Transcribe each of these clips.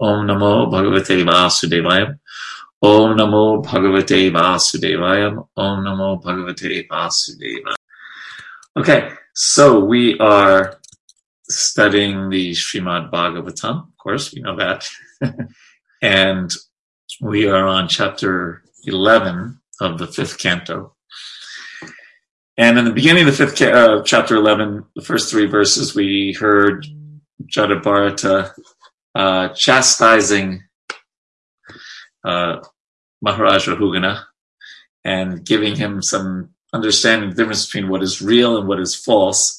Om Namo Bhagavate Vasudevaya. Om Namo Bhagavate Vasudevaya. Om Namo Bhagavate Vasudevaya. Okay, so we are studying the Srimad Bhagavatam. Of course, we know that. and we are on chapter 11 of the fifth canto. And in the beginning of the fifth uh, chapter 11, the first three verses, we heard Jadabharata uh, chastising uh, Maharaj Rahugana and giving him some understanding the difference between what is real and what is false.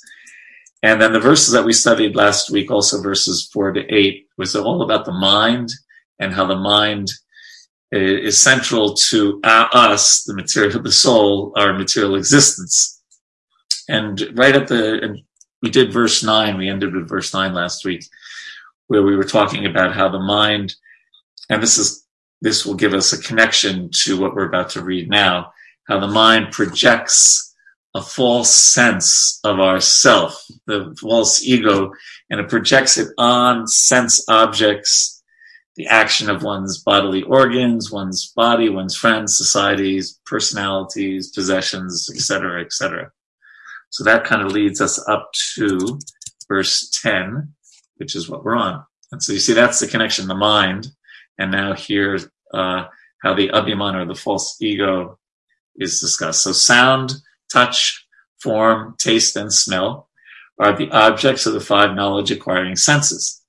And then the verses that we studied last week, also verses four to eight, was all about the mind and how the mind is central to us, the material, the soul, our material existence. And right at the, we did verse nine, we ended with verse nine last week, where we were talking about how the mind, and this is, this will give us a connection to what we're about to read now, how the mind projects a false sense of ourself, the false ego, and it projects it on sense objects the action of one's bodily organs, one's body, one's friends, societies, personalities, possessions, etc., etc. So that kind of leads us up to verse 10, which is what we're on. And so you see that's the connection, the mind. And now here, uh, how the abhiman or the false ego is discussed. So sound, touch, form, taste, and smell are the objects of the five knowledge acquiring senses.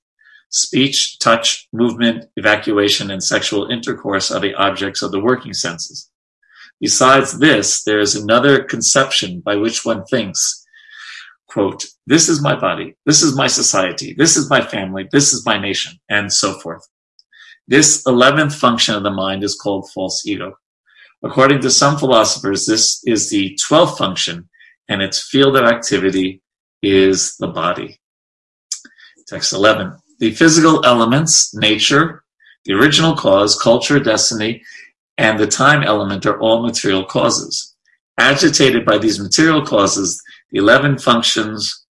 Speech, touch, movement, evacuation, and sexual intercourse are the objects of the working senses. Besides this, there is another conception by which one thinks, quote, this is my body, this is my society, this is my family, this is my nation, and so forth. This 11th function of the mind is called false ego. According to some philosophers, this is the 12th function, and its field of activity is the body. Text 11 the physical elements, nature, the original cause, culture, destiny, and the time element are all material causes. Agitated by these material causes, the 11 functions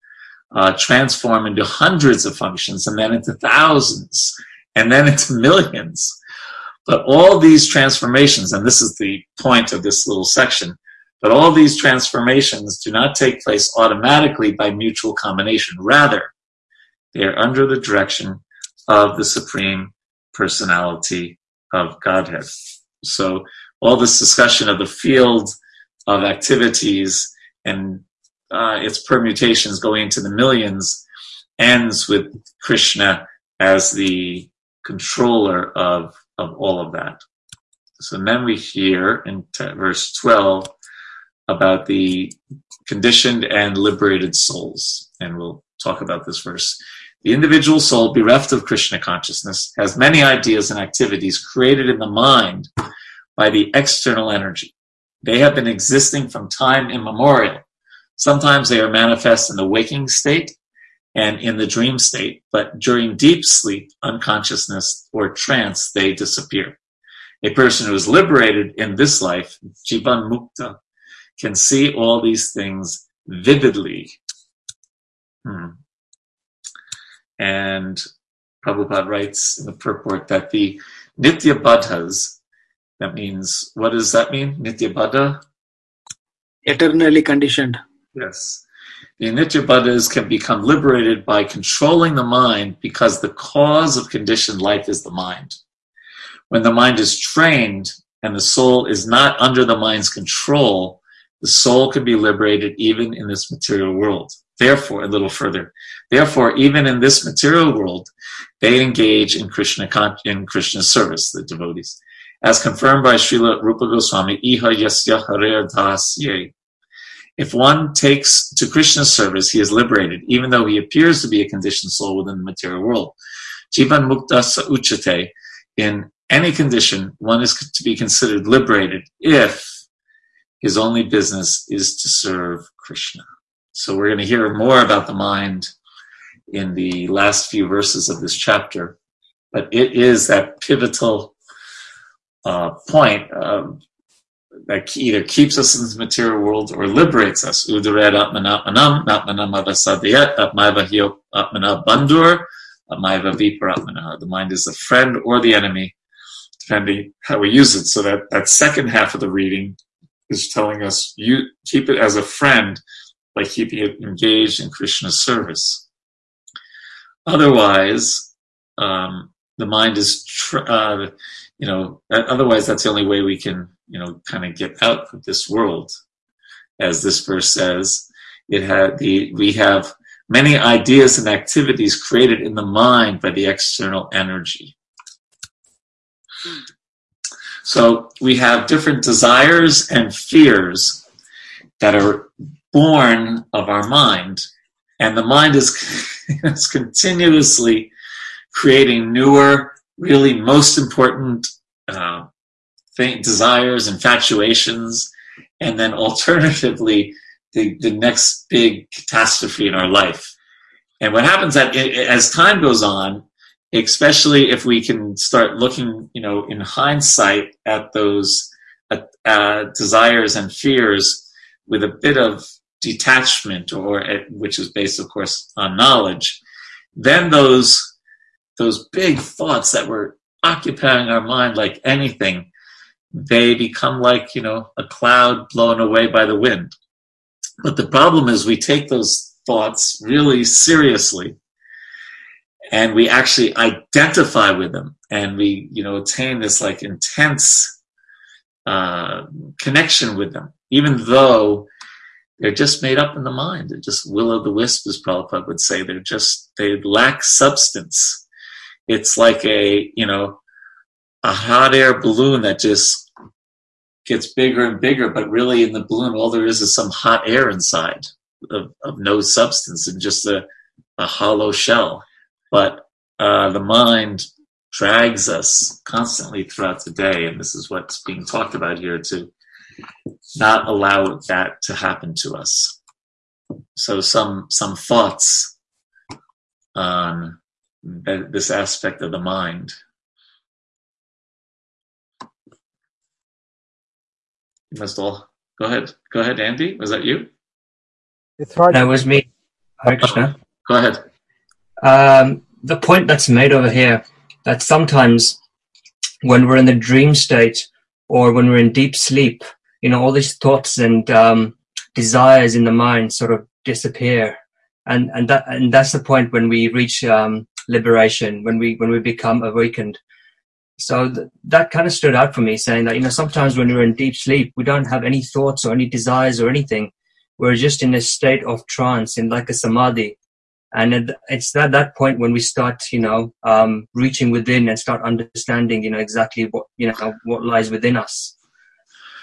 uh, transform into hundreds of functions and then into thousands and then into millions. But all these transformations, and this is the point of this little section, but all these transformations do not take place automatically by mutual combination. Rather, they are under the direction of the Supreme Personality of Godhead. So all this discussion of the field of activities and uh, its permutations going into the millions ends with Krishna as the controller of, of all of that. So then we hear in t- verse 12 about the conditioned and liberated souls. And we'll talk about this verse. The individual soul bereft of Krishna consciousness has many ideas and activities created in the mind by the external energy. They have been existing from time immemorial. Sometimes they are manifest in the waking state and in the dream state, but during deep sleep, unconsciousness, or trance, they disappear. A person who is liberated in this life, Jivan Mukta, can see all these things vividly. Hmm. And Prabhupada writes in the purport that the Nitya Baddhas, that means, what does that mean? Nitya Baddha? Eternally conditioned. Yes. The Nitya Baddhas can become liberated by controlling the mind because the cause of conditioned life is the mind. When the mind is trained and the soul is not under the mind's control, the soul can be liberated even in this material world. Therefore, a little further, therefore, even in this material world, they engage in Krishna in Krishna service, the devotees, as confirmed by Srila Rupa Goswami, Iha Yasya Harer Dasye. If one takes to Krishna's service, he is liberated, even though he appears to be a conditioned soul within the material world. Jivan Mukta Uchate, in any condition, one is to be considered liberated if his only business is to serve Krishna. So we're going to hear more about the mind in the last few verses of this chapter. But it is that pivotal uh, point um, that either keeps us in the material world or liberates us. Udared atmanatmanam, atmanam avasadiyat, atmavahyo atmana bandur, Maiva Viparatmana. The mind is the friend or the enemy, depending how we use it. So that, that second half of the reading is telling us you keep it as a friend by keeping it engaged in Krishna's service. Otherwise, um, the mind is, tr- uh, you know, otherwise that's the only way we can, you know, kind of get out of this world. As this verse says, it had the, we have many ideas and activities created in the mind by the external energy. So we have different desires and fears that are born of our mind, and the mind is, is continuously creating newer, really most important uh, thing, desires, infatuations, and then alternatively, the, the next big catastrophe in our life. And what happens that as time goes on, especially if we can start looking, you know, in hindsight at those uh, uh, desires and fears with a bit of detachment, or uh, which is based, of course, on knowledge, then those those big thoughts that were occupying our mind like anything, they become like you know a cloud blown away by the wind. But the problem is we take those thoughts really seriously and we actually identify with them and we you know attain this like intense uh, connection with them even though they're just made up in the mind. They're just will o' the wisp as prabhupada would say. They're just they lack substance. It's like a you know a hot air balloon that just gets bigger and bigger but really in the balloon all there is is some hot air inside of, of no substance and just a, a hollow shell but uh, the mind drags us constantly throughout the day, and this is what's being talked about here to not allow that to happen to us. So some some thoughts on this aspect of the mind. You must all go ahead. Go ahead, Andy. Was that you? It's hard. That was me. Hare Krishna. Go ahead um, the point that's made over here that sometimes when we're in the dream state or when we're in deep sleep, you know, all these thoughts and um, desires in the mind sort of disappear, and and that and that's the point when we reach um, liberation, when we when we become awakened. So th- that kind of stood out for me, saying that you know sometimes when we're in deep sleep, we don't have any thoughts or any desires or anything. We're just in a state of trance, in like a samadhi, and it's at that point when we start you know um, reaching within and start understanding you know exactly what you know what lies within us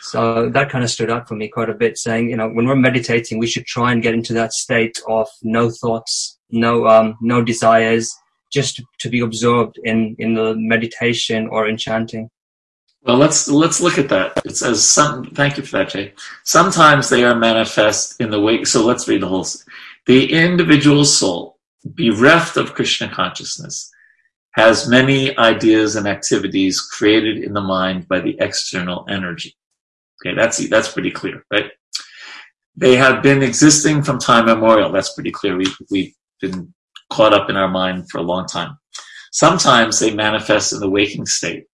so that kind of stood out for me quite a bit saying you know when we're meditating we should try and get into that state of no thoughts no um no desires just to be absorbed in in the meditation or in chanting well let's let's look at that it says some thank you for that jay sometimes they are manifest in the wake so let's read the whole the individual soul, bereft of Krishna consciousness, has many ideas and activities created in the mind by the external energy. Okay, that's that's pretty clear, right? They have been existing from time immemorial. That's pretty clear. We, we've been caught up in our mind for a long time. Sometimes they manifest in the waking state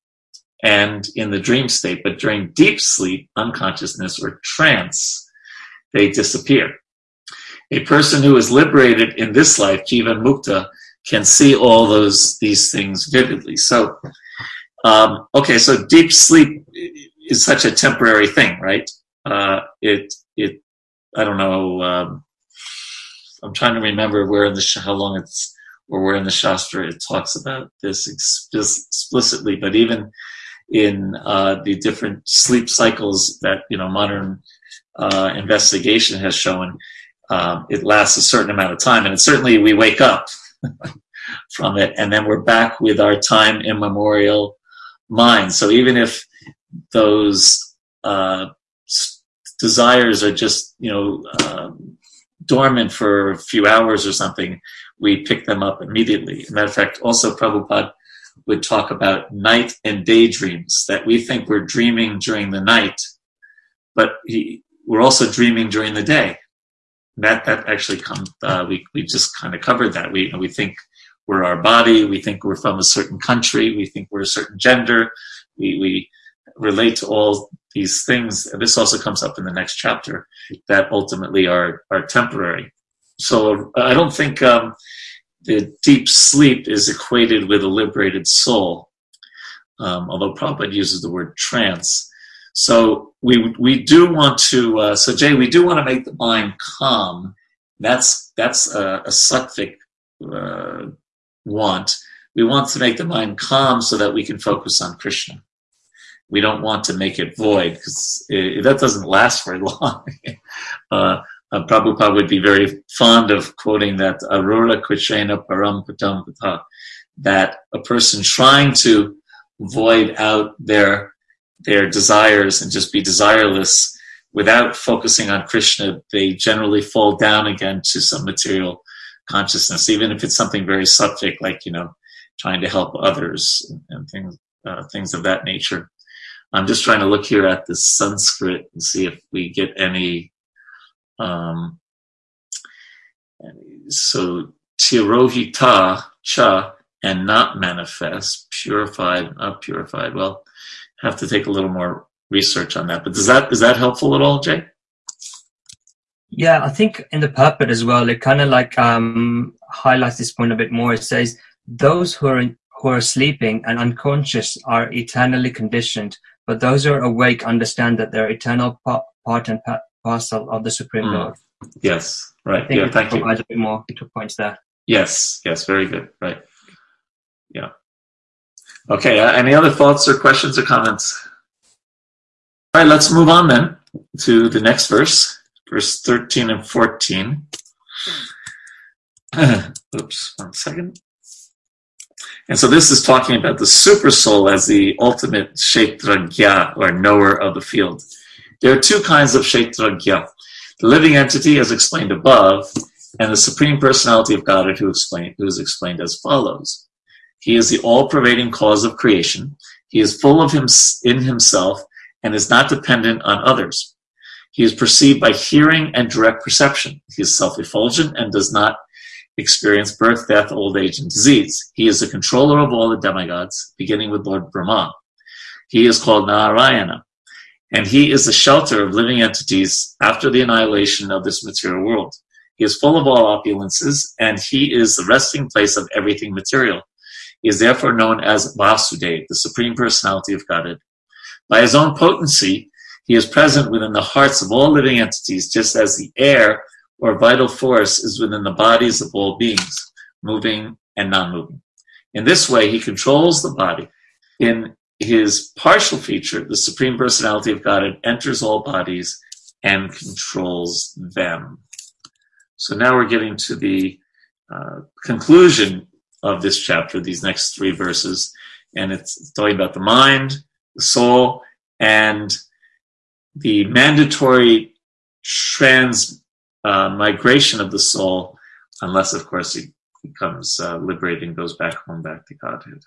and in the dream state, but during deep sleep, unconsciousness, or trance, they disappear. A person who is liberated in this life, Jivan Mukta, can see all those these things vividly. So, um, okay, so deep sleep is such a temporary thing, right? Uh, it it I don't know. Um, I'm trying to remember where in the how long it's or where in the Shastra it talks about this explicitly, but even in uh, the different sleep cycles that you know modern uh, investigation has shown, um, it lasts a certain amount of time, and certainly we wake up from it, and then we're back with our time immemorial mind. So even if those uh, desires are just you know uh, dormant for a few hours or something, we pick them up immediately. matter of fact, also Prabhupada would talk about night and daydreams that we think we're dreaming during the night, but he, we're also dreaming during the day that that actually comes. Uh, we we just kind of covered that. We we think we're our body. We think we're from a certain country. We think we're a certain gender. We, we relate to all these things. And this also comes up in the next chapter that ultimately are, are temporary. So I don't think um, the deep sleep is equated with a liberated soul, um, although Prabhupada uses the word trance. So we we do want to. Uh, so Jay, we do want to make the mind calm. That's that's a, a sattvic uh, want. We want to make the mind calm so that we can focus on Krishna. We don't want to make it void because that doesn't last very long. uh, uh, Prabhupada would be very fond of quoting that Arura Krishna Param Patam that a person trying to void out their their desires and just be desireless without focusing on Krishna, they generally fall down again to some material consciousness, even if it's something very sattvic, like you know, trying to help others and, and things uh, things of that nature. I'm just trying to look here at the Sanskrit and see if we get any. Um, so tirohita cha and not manifest, purified, not purified. Well, have to take a little more research on that. But does that is that helpful at all, Jay? Yeah, I think in the purport as well, it kind of like um, highlights this point a bit more. It says those who are in, who are sleeping and unconscious are eternally conditioned, but those who are awake understand that they're eternal pa- part and pa- parcel of the Supreme mm. Lord. Yes, right. I think yeah, thank provides you. a bit more two points there. Yes, yes, very good. Right. Yeah. Okay. Uh, any other thoughts or questions or comments? All right, let's move on then to the next verse, verse 13 and 14. Oops, one second. And so this is talking about the super soul as the ultimate kshetragya, or knower of the field. There are two kinds of kshetragya. The living entity, as explained above, and the Supreme Personality of Godhead, who, who is explained as follows. He is the all-pervading cause of creation. He is full of him in himself and is not dependent on others. He is perceived by hearing and direct perception. He is self-effulgent and does not experience birth, death, old age, and disease. He is the controller of all the demigods, beginning with Lord Brahma. He is called Narayana, and he is the shelter of living entities after the annihilation of this material world. He is full of all opulences, and he is the resting place of everything material. He is therefore known as Vasudev, the Supreme Personality of Godhead. By his own potency, he is present within the hearts of all living entities, just as the air or vital force is within the bodies of all beings, moving and non-moving. In this way, he controls the body. In his partial feature, the Supreme Personality of Godhead enters all bodies and controls them. So now we're getting to the uh, conclusion of this chapter, these next three verses, and it's talking about the mind, the soul, and the mandatory trans uh, migration of the soul, unless, of course, he becomes uh, liberated and goes back home, back to Godhead.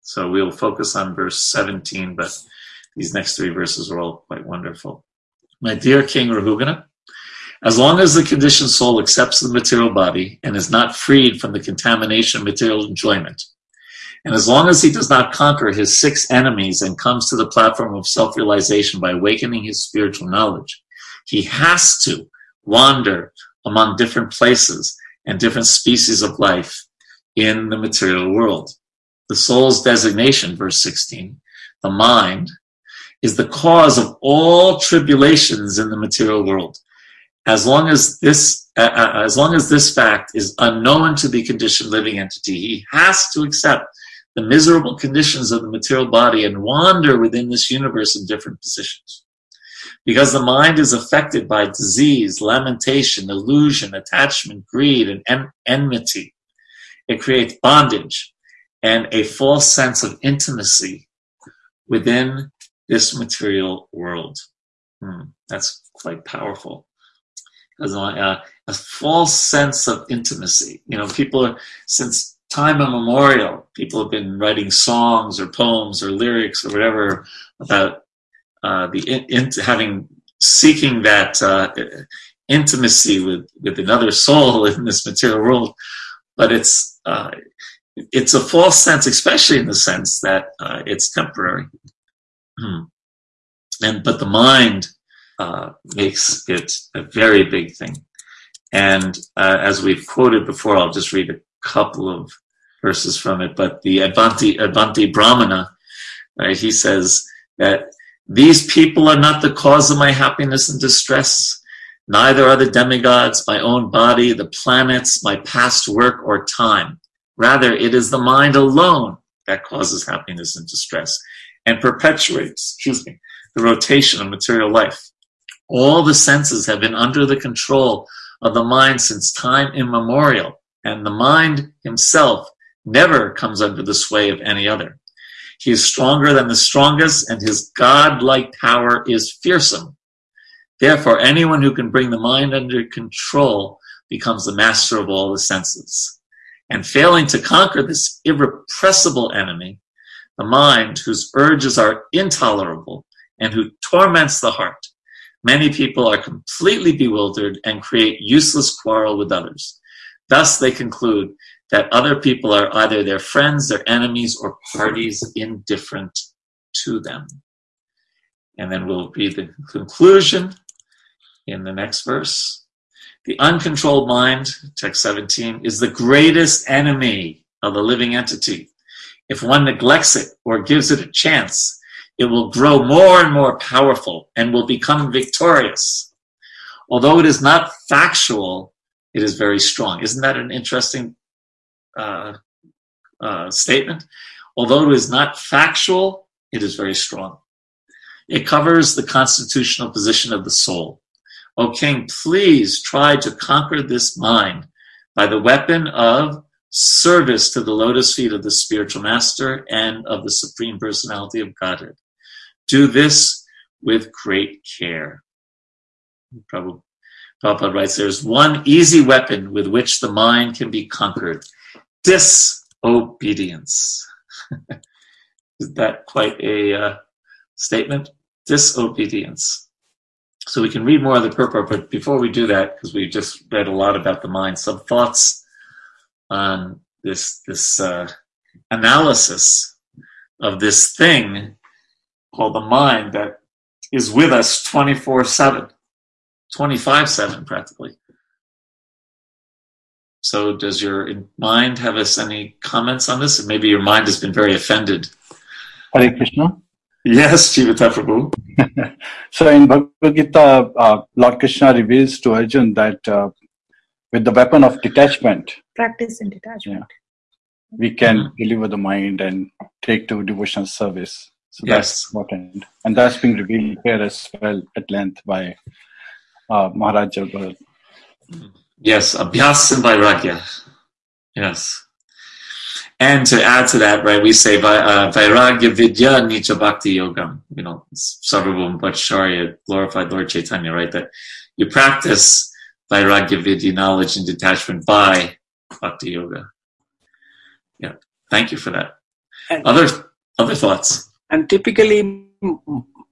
So we'll focus on verse 17, but these next three verses are all quite wonderful. My dear King Rahugana, as long as the conditioned soul accepts the material body and is not freed from the contamination of material enjoyment, and as long as he does not conquer his six enemies and comes to the platform of self realization by awakening his spiritual knowledge, he has to wander among different places and different species of life in the material world. The soul's designation, verse 16, the mind, is the cause of all tribulations in the material world as long as this uh, uh, as long as this fact is unknown to the conditioned living entity he has to accept the miserable conditions of the material body and wander within this universe in different positions because the mind is affected by disease lamentation illusion attachment greed and en- enmity. It creates bondage and a false sense of intimacy within this material world. Hmm, that's quite powerful. As a, uh, a false sense of intimacy. You know, people are, since time immemorial, people have been writing songs or poems or lyrics or whatever about uh, the in, in, having seeking that uh, intimacy with with another soul in this material world. But it's uh, it's a false sense, especially in the sense that uh, it's temporary. Hmm. And but the mind uh, makes it a very big thing. And uh, as we've quoted before, I'll just read a couple of verses from it. But the Avanti Avanti Brahmana, he says that these people are not the cause of my happiness and distress. Neither are the demigods, my own body, the planets, my past work or time. Rather, it is the mind alone that causes happiness and distress and perpetuates, excuse me, the rotation of material life. All the senses have been under the control of the mind since time immemorial, and the mind himself never comes under the sway of any other. He is stronger than the strongest, and his God-like power is fearsome. Therefore, anyone who can bring the mind under control becomes the master of all the senses. And failing to conquer this irrepressible enemy, the mind, whose urges are intolerable and who torments the heart, many people are completely bewildered and create useless quarrel with others. Thus, they conclude that other people are either their friends, their enemies, or parties indifferent to them. And then we'll read the conclusion in the next verse. The uncontrolled mind, text 17, is the greatest enemy of the living entity. If one neglects it or gives it a chance, it will grow more and more powerful and will become victorious. Although it is not factual, it is very strong. Isn't that an interesting uh, uh, statement? Although it is not factual, it is very strong. It covers the constitutional position of the soul. O king, please try to conquer this mind by the weapon of service to the lotus feet of the spiritual master and of the supreme personality of Godhead. Do this with great care. Prabhupada writes, there's one easy weapon with which the mind can be conquered. Disobedience. Is that quite a uh, statement? Disobedience. So we can read more of the purport, but before we do that, because we've just read a lot about the mind, some thoughts on this this uh, analysis of this thing called the mind that is with us 24 7, 25 7 practically. So, does your mind have us any comments on this? maybe your mind has been very offended. Hare Krishna. Yes, Jivata Prabhu. so in Bhagavad Gita, uh, Lord Krishna reveals to Arjun that uh, with the weapon of detachment, practice in detachment, yeah, we can mm-hmm. deliver the mind and take to devotional service. So yes. that's important. And that's being revealed here as well at length by uh, Maharaj Jadabharat. Yes, Abhyas and Vairagya. Yes. And to add to that, right, we say uh, Vairagya Vidya Nija Bhakti Yogam, you know, Sarvabhauma Bhattacharya, glorified Lord Chaitanya, right? That you practice Vairagya Vidya knowledge and detachment by Bhakti Yoga. Yeah, thank you for that. And, other other thoughts? And typically,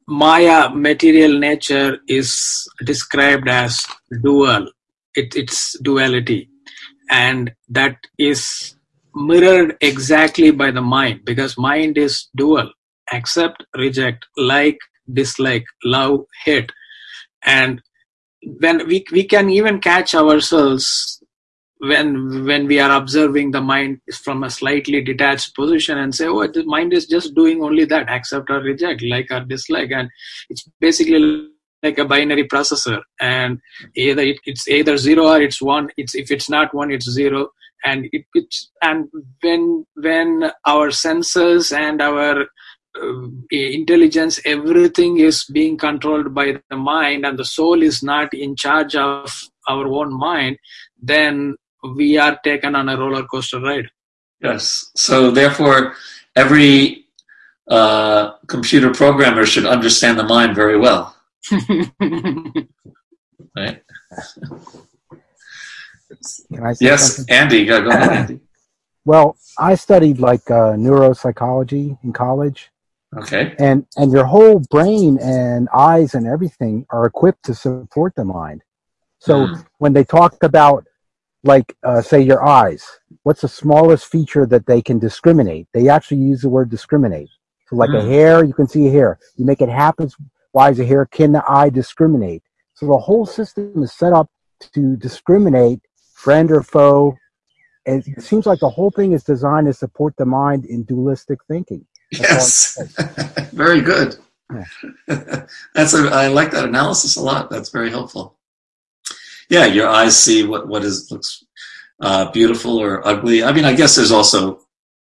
Maya material nature is described as dual. It, it's duality, and that is mirrored exactly by the mind because mind is dual accept reject like dislike love hate. And when we we can even catch ourselves when when we are observing the mind from a slightly detached position and say oh the mind is just doing only that accept or reject like or dislike. And it's basically like a binary processor. And either it, it's either zero or it's one. It's if it's not one it's zero. And it, it's and when when our senses and our uh, intelligence everything is being controlled by the mind and the soul is not in charge of our own mind then we are taken on a roller coaster ride. Yes. So therefore every uh, computer programmer should understand the mind very well right can I yes, something? Andy, go, go ahead, Andy. Well, I studied like uh, neuropsychology in college. Okay. And and your whole brain and eyes and everything are equipped to support the mind. So mm. when they talk about like uh, say your eyes. What's the smallest feature that they can discriminate? They actually use the word discriminate. So like a Mm. hair, you can see a hair. You make it half as is it here? Can the eye discriminate? So the whole system is set up to discriminate friend or foe. And it seems like the whole thing is designed to support the mind in dualistic thinking. That's Yes, very good. Yeah. That's a. I like that analysis a lot. That's very helpful. Yeah, your eyes see what what is looks uh, beautiful or ugly. I mean, I guess there's also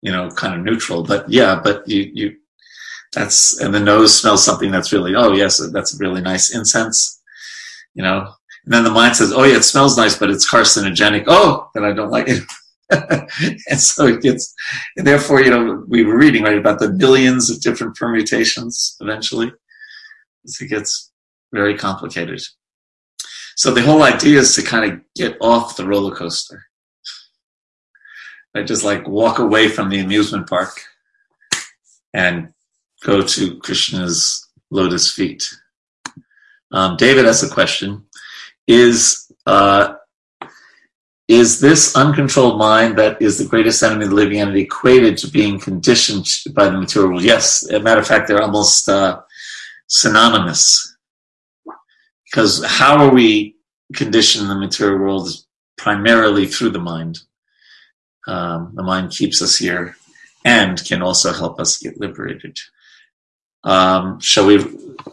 you know kind of neutral, but yeah, but you you that's and the nose smells something that's really oh yes that's really nice incense, you know. And then the mind says, oh yeah, it smells nice, but it's carcinogenic. Oh, then I don't like it. and so it gets and therefore, you know, we were reading right about the billions of different permutations eventually. It gets very complicated. So the whole idea is to kind of get off the roller coaster. I just like walk away from the amusement park and go to Krishna's lotus feet. Um, David has a question: Is uh, is this uncontrolled mind that is the greatest enemy of the living entity equated to being conditioned by the material world? Yes. As a matter of fact, they're almost uh, synonymous. Because how are we conditioned in the material world is primarily through the mind. Um, the mind keeps us here and can also help us get liberated. Um, shall we?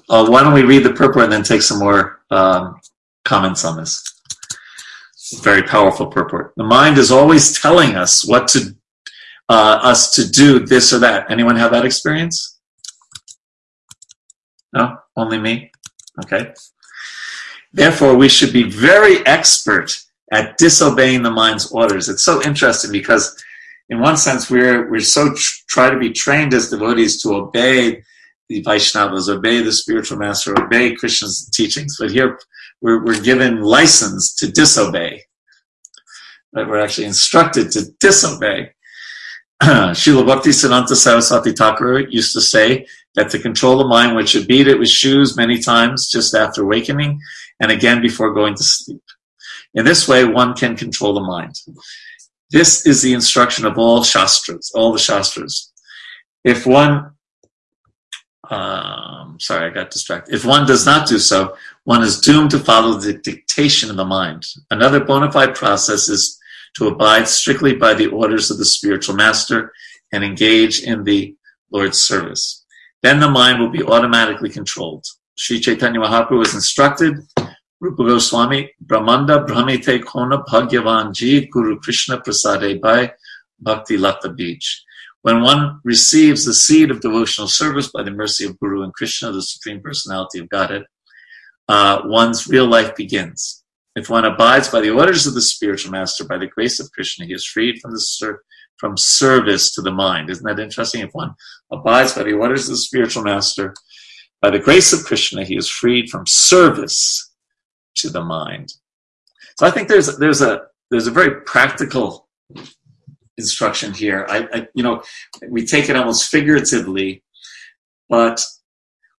Uh, why don't we read the purport and then take some more um, comments on this? very powerful purport. The mind is always telling us what to uh, us to do this or that. Anyone have that experience? No, only me. Okay. Therefore, we should be very expert at disobeying the mind's orders. It's so interesting because, in one sense, we're we're so tr- try to be trained as devotees to obey the Vaishnavas, obey the spiritual master, obey Krishna's teachings. But here, we're, we're given license to disobey. But we're actually instructed to disobey. Srila Bhakti Siddhanta Saraswati Thakur used to say that to control the mind, one should beat it with shoes many times just after awakening and again before going to sleep. In this way, one can control the mind. This is the instruction of all shastras, all the shastras. If one, um, sorry, I got distracted. If one does not do so, one is doomed to follow the dictation of the mind. Another bona fide process is to abide strictly by the orders of the spiritual master and engage in the Lord's service. Then the mind will be automatically controlled. Sri Chaitanya Mahaprabhu is instructed, Rupa Goswami, Brahmanda Bhramite Kona Bhagyavan Guru Krishna Prasade by Bhakti Lata Bija. When one receives the seed of devotional service by the mercy of Guru and Krishna, the Supreme Personality of Godhead, uh, one's real life begins. If one abides by the orders of the spiritual master, by the grace of Krishna, he is freed from the ser- from service to the mind. Isn't that interesting? If one abides by the orders of the spiritual master, by the grace of Krishna, he is freed from service to the mind. So I think there's there's a there's a very practical instruction here. I, I you know we take it almost figuratively, but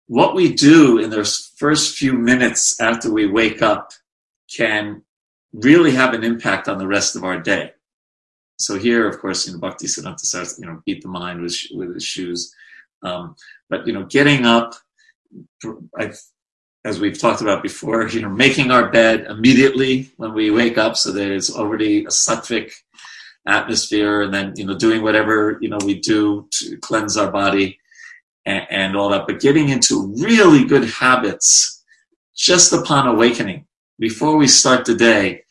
what we do in those first few minutes after we wake up can really have an impact on the rest of our day. So here, of course, you know, Bhakti Siddhanta starts, you know, beat the mind with with his shoes. Um, but you know, getting up, I've, as we've talked about before, you know, making our bed immediately when we wake up, so it's already a sattvic atmosphere, and then you know, doing whatever you know we do to cleanse our body and, and all that. But getting into really good habits just upon awakening, before we start the day,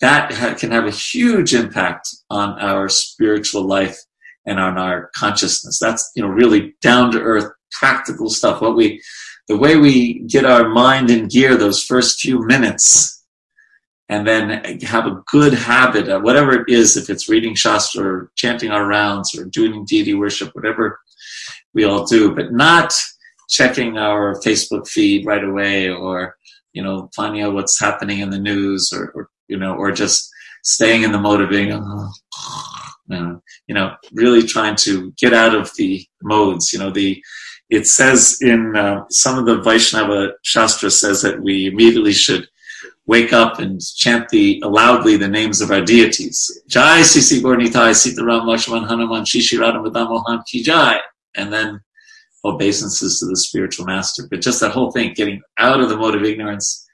that ha- can have a huge impact on our spiritual life and on our consciousness. That's you know really down to earth, practical stuff. What we, the way we get our mind in gear those first few minutes, and then have a good habit, of whatever it is, if it's reading shastra or chanting our rounds or doing deity worship, whatever we all do, but not checking our Facebook feed right away or you know finding out what's happening in the news or, or you know or just staying in the mode of being you know, you know really trying to get out of the modes you know the it says in uh, some of the Vaishnava Shastra says that we immediately should wake up and chant the loudly the names of our deities. Jai Sisi Gornitai Sitaram Lakshman Hanuman Shishiradam Mohan Ki Jai. And then obeisances to the spiritual master. But just that whole thing, getting out of the mode of ignorance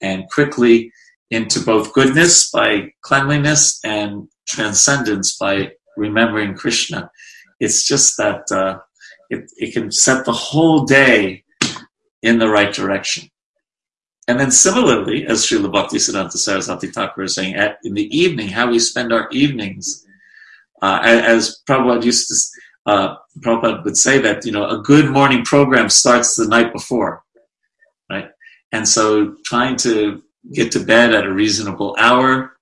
and quickly into both goodness by cleanliness and transcendence by remembering Krishna. It's just that uh, it, it can set the whole day in the right direction. And then similarly, as Srila Bhaktisiddhanta Saraswati Thakur is saying, at, in the evening, how we spend our evenings, uh, as Prabhupada used to, uh, Prabhupada would say that, you know, a good morning program starts the night before, right? And so trying to get to bed at a reasonable hour,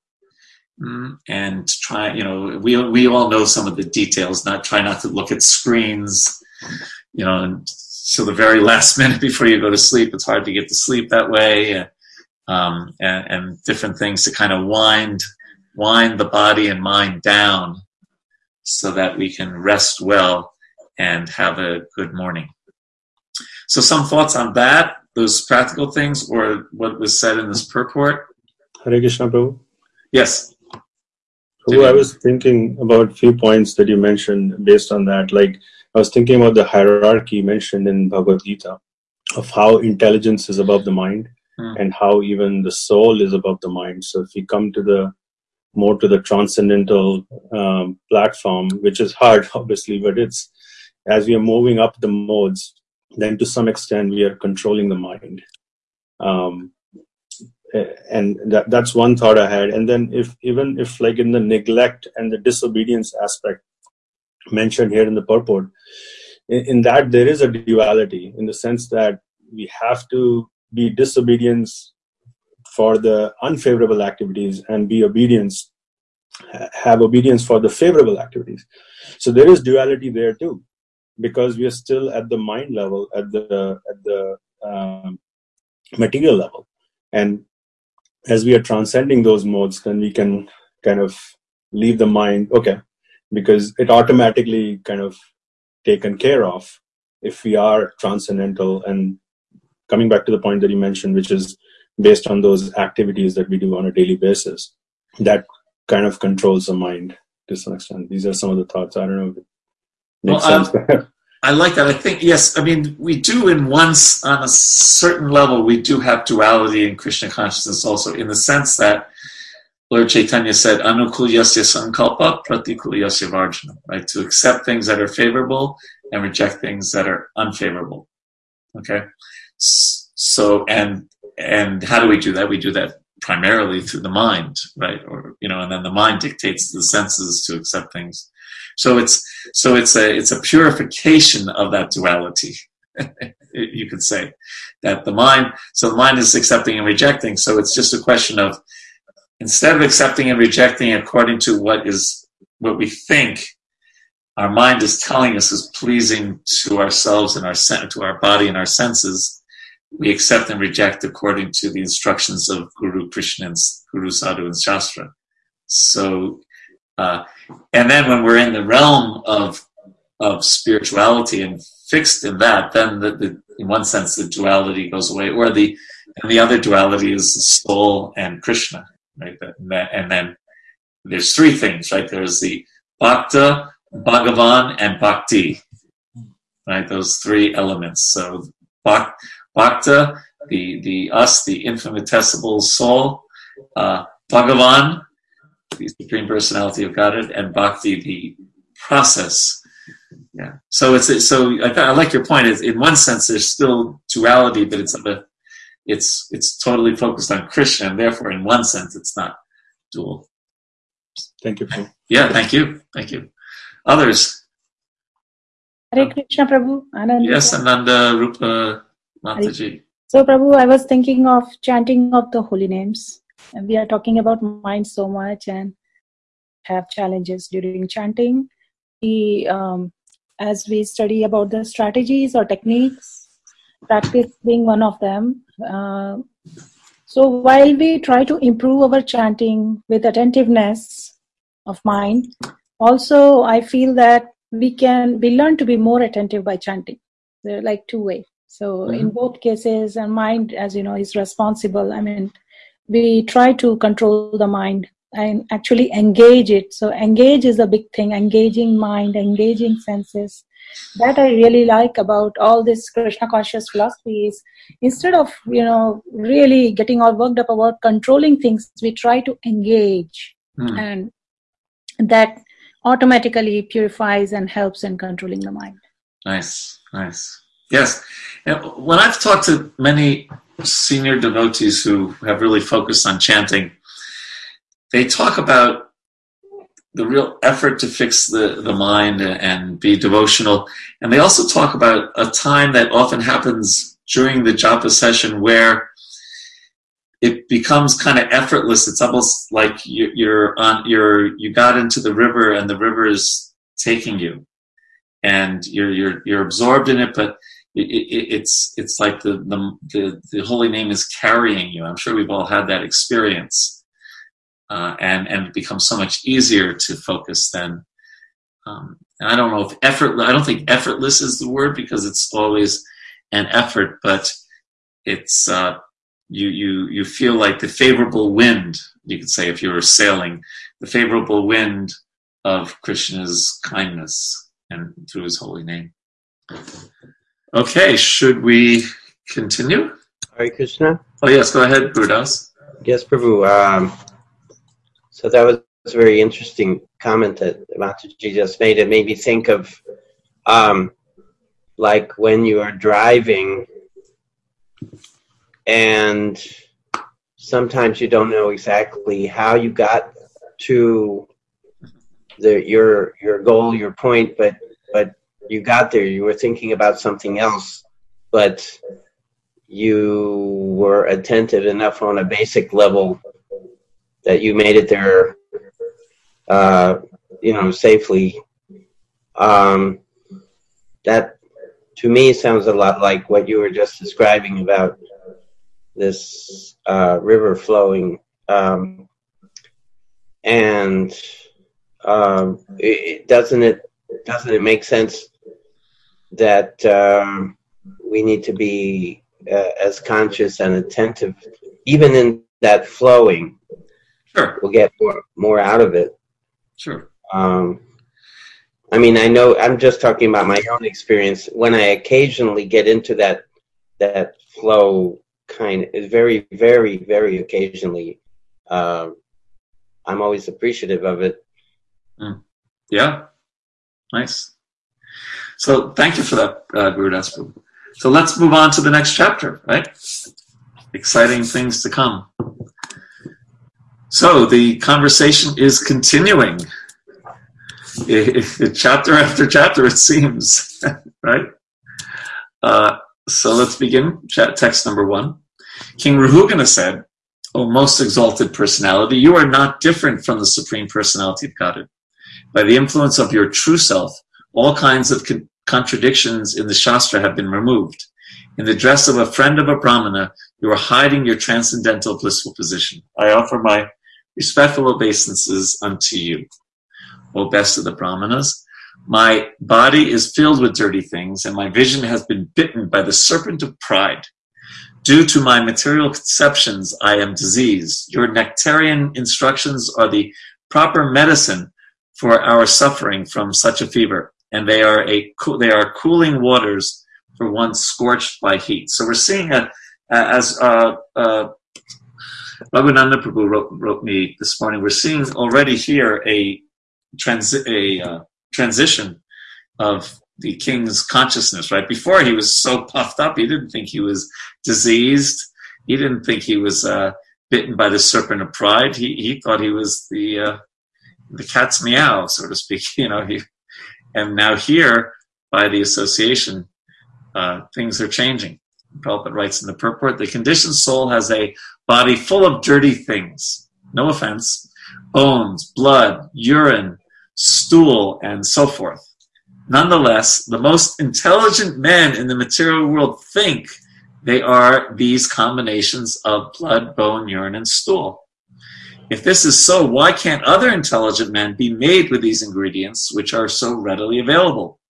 mm, and try, you know, we, we all know some of the details, not try not to look at screens, you know, and so the very last minute before you go to sleep. It's hard to get to sleep that way, um, and, and different things to kind of wind wind the body and mind down so that we can rest well and have a good morning. So, some thoughts on that, those practical things, or what was said in this purport? Hare Krishna, Prabhu. Yes. Prabhu, I was thinking about a few points that you mentioned based on that. Like, I was thinking about the hierarchy mentioned in Bhagavad Gita of how intelligence is above the mind Hmm. and how even the soul is above the mind. So if we come to the more to the transcendental um, platform, which is hard, obviously, but it's as we are moving up the modes, then to some extent we are controlling the mind. Um, and that, that's one thought I had. And then if even if like in the neglect and the disobedience aspect mentioned here in the purport, in, that there is a duality in the sense that we have to be disobedience for the unfavorable activities and be obedience have obedience for the favorable activities. So there is duality there too because we are still at the mind level at the at the um, material level. And as we are transcending those modes then we can kind of leave the mind okay because it automatically kind of taken care of if we are transcendental and coming back to the point that you mentioned which is based on those activities that we do on a daily basis that kind of controls the mind to some extent these are some of the thoughts i don't know if it makes Well, um, sense I like that. I think yes. I mean, we do in once on a certain level, we do have duality in Krishna consciousness also, in the sense that Lord Chaitanya said, "Anukulyasya sankalpa, pratikulyasya varjana." Right, to accept things that are favorable and reject things that are unfavorable. Okay, so and and how do we do that? We do that primarily through the mind, right? Or you know, and then the mind dictates the senses to accept things. So it's so it's a it's a purification of that duality. you could say that the mind so the mind is accepting and rejecting. So it's just a question of instead of accepting and rejecting according to what is what we think our mind is telling us is pleasing to ourselves and our to our body and our senses, we accept and reject according to the instructions of Guru Krishna and Guru Sadhu and Shastra. So, uh, and then when we're in the realm of of spirituality and fixed in that, then the, the in one sense the duality goes away, or the and the other duality is the soul and Krishna, right? And then, there's three things, right? There's the Bhakta, Bhagavan, and Bhakti, right? Those three elements. So Bhak- Bhakta, the the us, the infinitesimal soul, uh, Bhagavan, the supreme personality of Godhead, and Bhakti, the process. Yeah. So it's so I, I like your point. Is in one sense there's still duality, but it's of a it's it's totally focused on Krishna, and therefore in one sense it's not dual. thank you Prabhu. Yeah. Thank you. Thank you. Others. Hare Krishna Prabhu. Anand. Yes, Ananda Rupa Mataji. So Prabhu, I was thinking of chanting of the holy names. And we are talking about mind so much and have challenges during chanting. We, um, as we study about the strategies or techniques, practice being one of them. Uh, so while we try to improve our chanting with attentiveness of mind, also I feel that we can we learn to be more attentive by chanting. They're like two way. So in both cases, and mind, as you know, is responsible. I mean, we try to control the mind and actually engage it. So engage is a big thing, engaging mind, engaging senses. That I really like about all this Krishna conscious philosophy is instead of, you know, really getting all worked up about controlling things, we try to engage. Hmm. And that automatically purifies and helps in controlling the mind. Nice, nice. Yes. When I've talked to many senior devotees who have really focused on chanting, they talk about the real effort to fix the, the mind and be devotional. And they also talk about a time that often happens during the japa session where it becomes kind of effortless. It's almost like you, you're on, you're, you got into the river and the river is taking you and you're, you're, you're absorbed in it, but it, it, it's, it's like the, the, the, the holy name is carrying you. I'm sure we've all had that experience uh, and and it becomes so much easier to focus then. Um, I don't know if effort. I don't think effortless is the word because it's always an effort, but it's uh, you you you feel like the favorable wind. You could say if you were sailing, the favorable wind of Krishna's kindness and through His holy name. Okay, should we continue? Hare Krishna. Oh yes, go ahead, Buddhas. Yes, Prabhu. Um, so that was a very interesting comment that Mataji just made. It made me think of um, like when you are driving and sometimes you don't know exactly how you got to the your your goal, your point, but but you got there. You were thinking about something else, but you were attentive enough on a basic level that you made it there, uh, you know, safely. Um, that to me sounds a lot like what you were just describing about this uh, river flowing, um, and um, it, doesn't it doesn't it make sense that um, we need to be uh, as conscious and attentive, even in that flowing, Sure. We'll get more more out of it. Sure. Um, I mean, I know I'm just talking about my own experience. When I occasionally get into that that flow, kind of very, very, very occasionally, uh, I'm always appreciative of it. Mm. Yeah. Nice. So thank you for that, uh, Guru So let's move on to the next chapter, right? Exciting things to come. So the conversation is continuing. chapter after chapter, it seems, right? Uh, so let's begin. Text number one. King Rahugana said, O most exalted personality, you are not different from the Supreme Personality of Godhead. By the influence of your true self, all kinds of con- contradictions in the Shastra have been removed. In the dress of a friend of a Brahmana, you are hiding your transcendental blissful position. I offer my respectful obeisances unto you. O best of the brahmanas, my body is filled with dirty things, and my vision has been bitten by the serpent of pride. Due to my material conceptions, I am diseased. Your nectarian instructions are the proper medicine for our suffering from such a fever, and they are a they are cooling waters for one scorched by heat. So we're seeing a as uh, uh, Raghuvananda Prabhu wrote, wrote me this morning, we're seeing already here a, transi- a uh, transition of the king's consciousness, right? Before he was so puffed up, he didn't think he was diseased. He didn't think he was uh, bitten by the serpent of pride. He, he thought he was the, uh, the cat's meow, so to speak, you know, he, and now here, by the association, uh, things are changing. Prabhupada writes in the purport, the conditioned soul has a body full of dirty things. No offense. Bones, blood, urine, stool, and so forth. Nonetheless, the most intelligent men in the material world think they are these combinations of blood, bone, urine, and stool. If this is so, why can't other intelligent men be made with these ingredients, which are so readily available?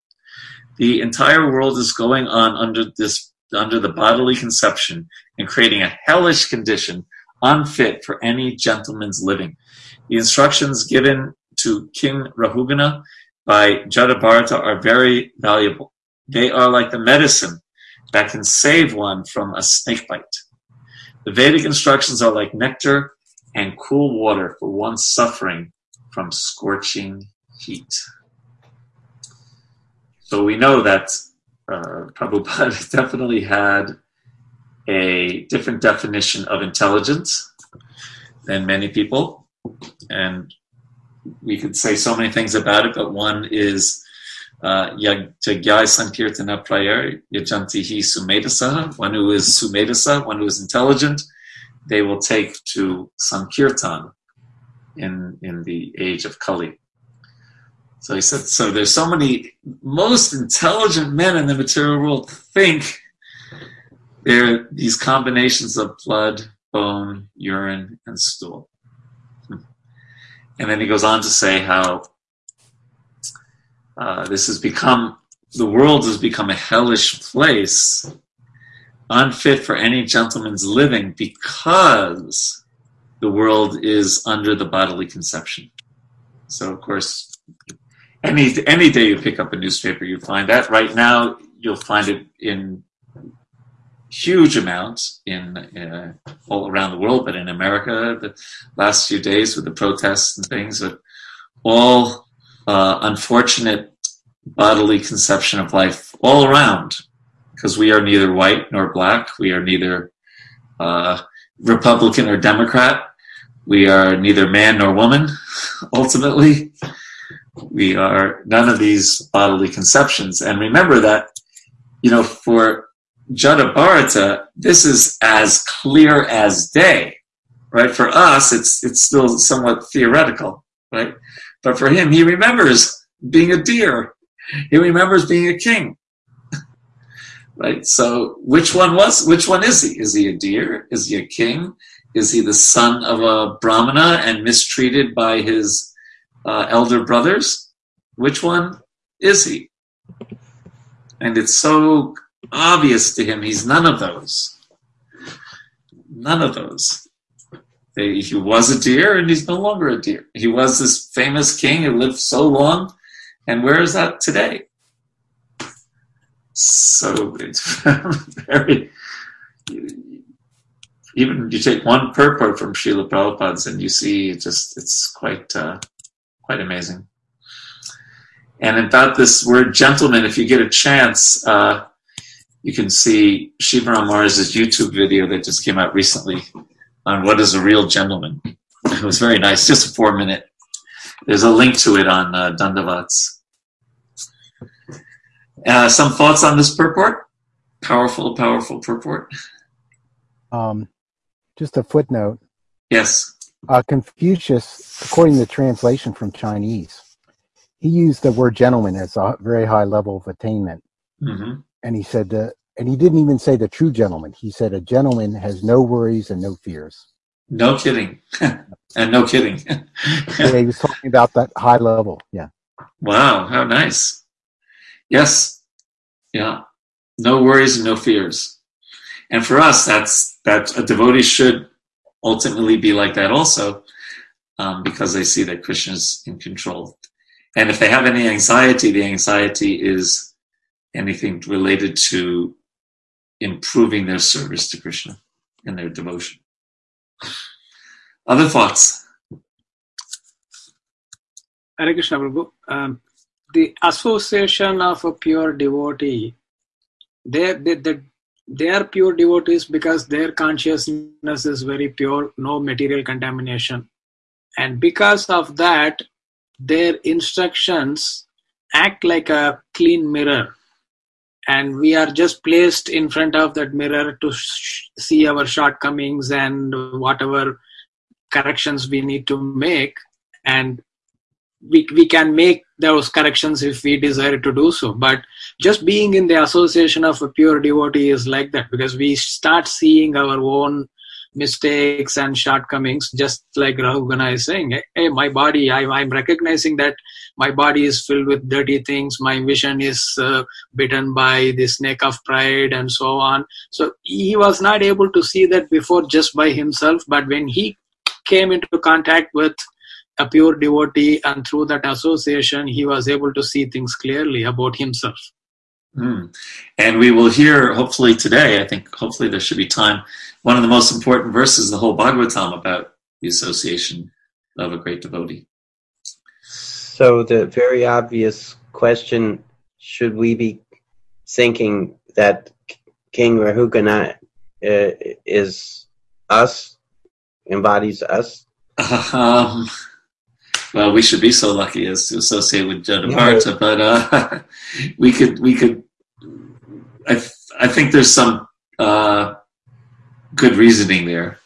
The entire world is going on under this under the bodily conception and creating a hellish condition unfit for any gentleman's living. The instructions given to King Rahugana by Jadabharata are very valuable. They are like the medicine that can save one from a snake bite. The Vedic instructions are like nectar and cool water for one suffering from scorching heat. So we know that uh, Prabhupada definitely had a different definition of intelligence than many people. And we could say so many things about it, but one is uh, Yagyai Sankirtana Prayer, Yajantihi Sumedasa, one who is Sumedasa, one who is intelligent, they will take to Sankirtan in, in the age of Kali. So he said, so there's so many most intelligent men in the material world think they're these combinations of blood, bone, urine, and stool. And then he goes on to say how uh, this has become, the world has become a hellish place, unfit for any gentleman's living because the world is under the bodily conception. So, of course, any any day you pick up a newspaper, you find that. Right now, you'll find it in huge amounts in uh, all around the world, but in America, the last few days with the protests and things, but all uh, unfortunate bodily conception of life all around, because we are neither white nor black, we are neither uh, Republican or Democrat, we are neither man nor woman. Ultimately, we are none of these bodily conceptions, and remember that you know for Jada Bharata, this is as clear as day, right? For us, it's it's still somewhat theoretical, right? But for him, he remembers being a deer. He remembers being a king, right? So, which one was? Which one is he? Is he a deer? Is he a king? Is he the son of a brahmana and mistreated by his uh, elder brothers? Which one is he? And it's so obvious to him he's none of those. None of those. He was a deer and he's no longer a deer. He was this famous king who lived so long, and where is that today? So it's very. Even you take one purport from Srila Prabhupada's and you see just it's quite uh, quite amazing. And about this word gentleman, if you get a chance, uh, you can see Shivaram Maharaj's YouTube video that just came out recently on what is a real gentleman. It was very nice, just a four minute. There's a link to it on uh, Dandavats. Uh, some thoughts on this purport? Powerful, powerful purport. Um, just a footnote. Yes. Uh, Confucius, according to the translation from Chinese, he used the word gentleman as a very high level of attainment. Mm-hmm and he said, uh, and he didn't even say the true gentleman. He said a gentleman has no worries and no fears. No kidding, and no kidding. yeah, he was talking about that high level. Yeah. Wow, how nice. Yes, yeah. No worries and no fears. And for us, that's that a devotee should ultimately be like that also, um, because they see that Krishna is in control. And if they have any anxiety, the anxiety is anything related to improving their service to Krishna and their devotion. Other thoughts? Hare Krishna Prabhu. Um, the association of a pure devotee, they, they, they, they are pure devotees because their consciousness is very pure, no material contamination. And because of that, their instructions act like a clean mirror and we are just placed in front of that mirror to sh- see our shortcomings and whatever corrections we need to make and we, we can make those corrections if we desire to do so but just being in the association of a pure devotee is like that because we start seeing our own mistakes and shortcomings, just like Rahugana is saying, hey, my body, I, I'm recognizing that my body is filled with dirty things, my vision is uh, bitten by the snake of pride and so on. So he was not able to see that before just by himself, but when he came into contact with a pure devotee and through that association he was able to see things clearly about himself Mm. And we will hear, hopefully today, I think hopefully there should be time, one of the most important verses in the whole Bhagavatam about the association of a great devotee. So the very obvious question, should we be thinking that King Rahugana uh, is us, embodies us? Um, well, we should be so lucky as to associate with Jadabharata, but uh, we could we could. I th- I think there's some uh, good reasoning there.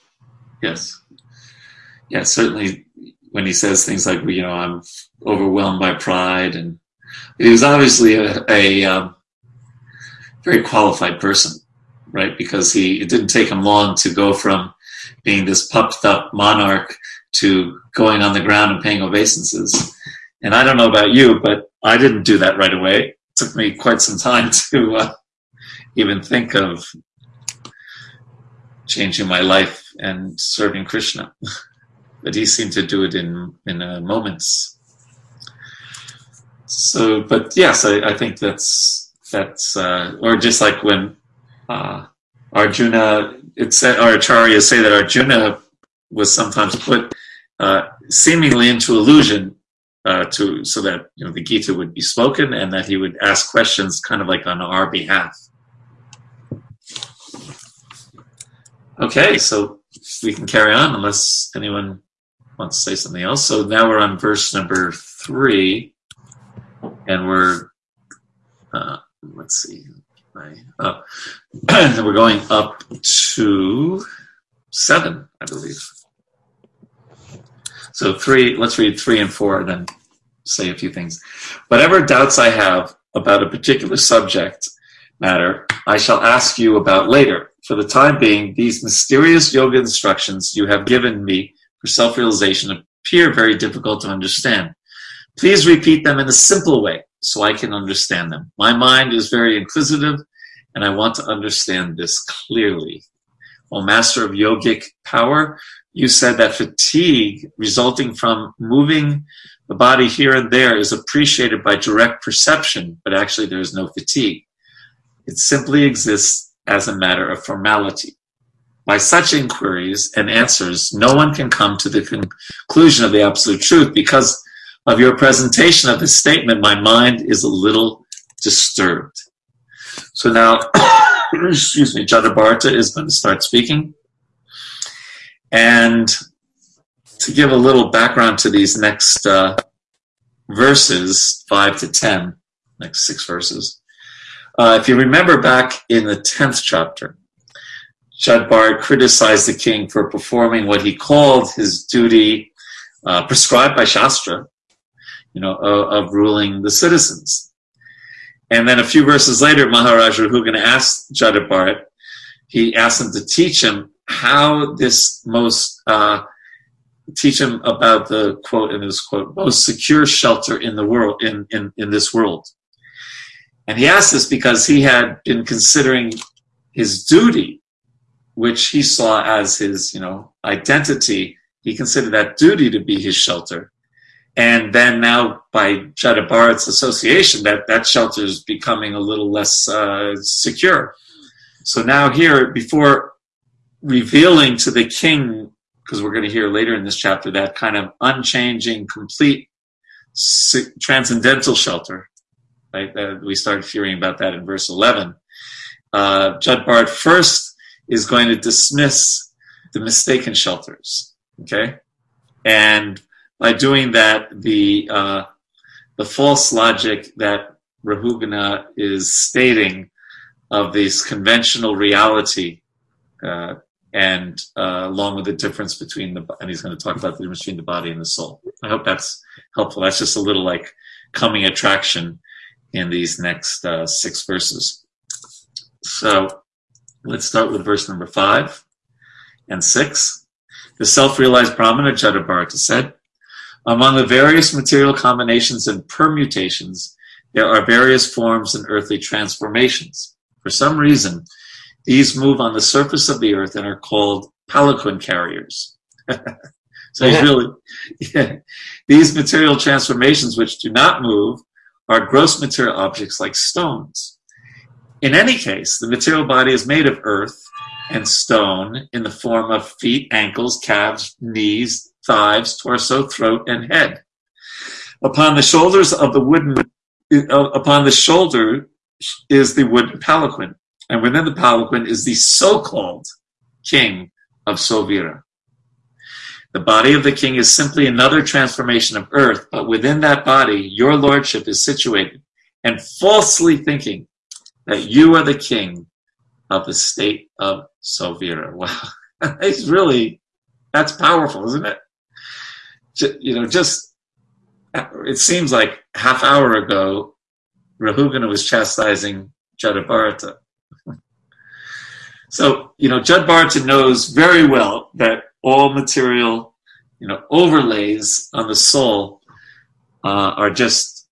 Yes, yeah, certainly when he says things like you know I'm overwhelmed by pride, and he was obviously a, a um, very qualified person, right? Because he it didn't take him long to go from being this puffed up monarch to going on the ground and paying obeisances. And I don't know about you, but I didn't do that right away. It took me quite some time to uh, even think of changing my life and serving Krishna. but he seemed to do it in in uh, moments. So, but yes, I, I think that's that's uh, or just like when uh, Arjuna, it said, or Acharya say that Arjuna was sometimes put seemingly into illusion uh, to so that you know the Gita would be spoken and that he would ask questions kind of like on our behalf. Okay, so we can carry on unless anyone wants to say something else. So now we're on verse number three, and we're uh, let's see, uh, we're going up to seven, I believe. So three, let's read three and four and then say a few things. Whatever doubts I have about a particular subject matter, I shall ask you about later. For the time being, these mysterious yoga instructions you have given me for self-realization appear very difficult to understand. Please repeat them in a simple way so I can understand them. My mind is very inquisitive and I want to understand this clearly. O Master of Yogic Power, you said that fatigue resulting from moving the body here and there is appreciated by direct perception, but actually there is no fatigue. It simply exists as a matter of formality. By such inquiries and answers, no one can come to the conclusion of the absolute truth. Because of your presentation of this statement, my mind is a little disturbed. So now, excuse me, Jadabharata is going to start speaking. And to give a little background to these next uh, verses, 5 to 10, next six verses, uh, if you remember back in the 10th chapter, Jadabharat criticized the king for performing what he called his duty uh, prescribed by Shastra, you know, of, of, ruling the citizens. And then a few verses later, Maharaj Rahugana asked Jadabharat, he asked him to teach him how this most uh, teach him about the quote in this quote most secure shelter in the world in, in in this world. And he asked this because he had been considering his duty which he saw as his you know identity. He considered that duty to be his shelter. And then now by Jadabharat's association that that shelter is becoming a little less uh, secure. So now here before revealing to the king, because we're going to hear later in this chapter, that kind of unchanging, complete, transcendental shelter. Right? We start hearing about that in verse 11. Uh, Bard first is going to dismiss the mistaken shelters. Okay? And by doing that, the, uh, the false logic that Rahugana is stating of this conventional reality uh, and uh, along with the difference between the and he's going to talk about the difference between the body and the soul. I hope that's helpful. That's just a little like coming attraction in these next uh, six verses. So let's start with verse number five. And six, the self-realized Brahmana Jadabharata said, among the various material combinations and permutations, there are various forms and earthly transformations. For some reason, these move on the surface of the earth and are called palanquin carriers. so he's really, yeah, these material transformations which do not move are gross material objects like stones. In any case, the material body is made of earth and stone in the form of feet, ankles, calves, knees, thighs, torso, throat, and head. Upon the shoulders of the wooden, upon the shoulder is the wooden palanquin, and within the palanquin is the so-called king of Sauvira. The body of the king is simply another transformation of earth, but within that body, your lordship is situated and falsely thinking that you are the king of the state of Sauvira. Wow. it's really, that's powerful, isn't it? You know, just, it seems like half hour ago, Rahugana was chastising Jadabharata. So, you know, Jadabharata knows very well that all material, you know, overlays on the soul uh, are just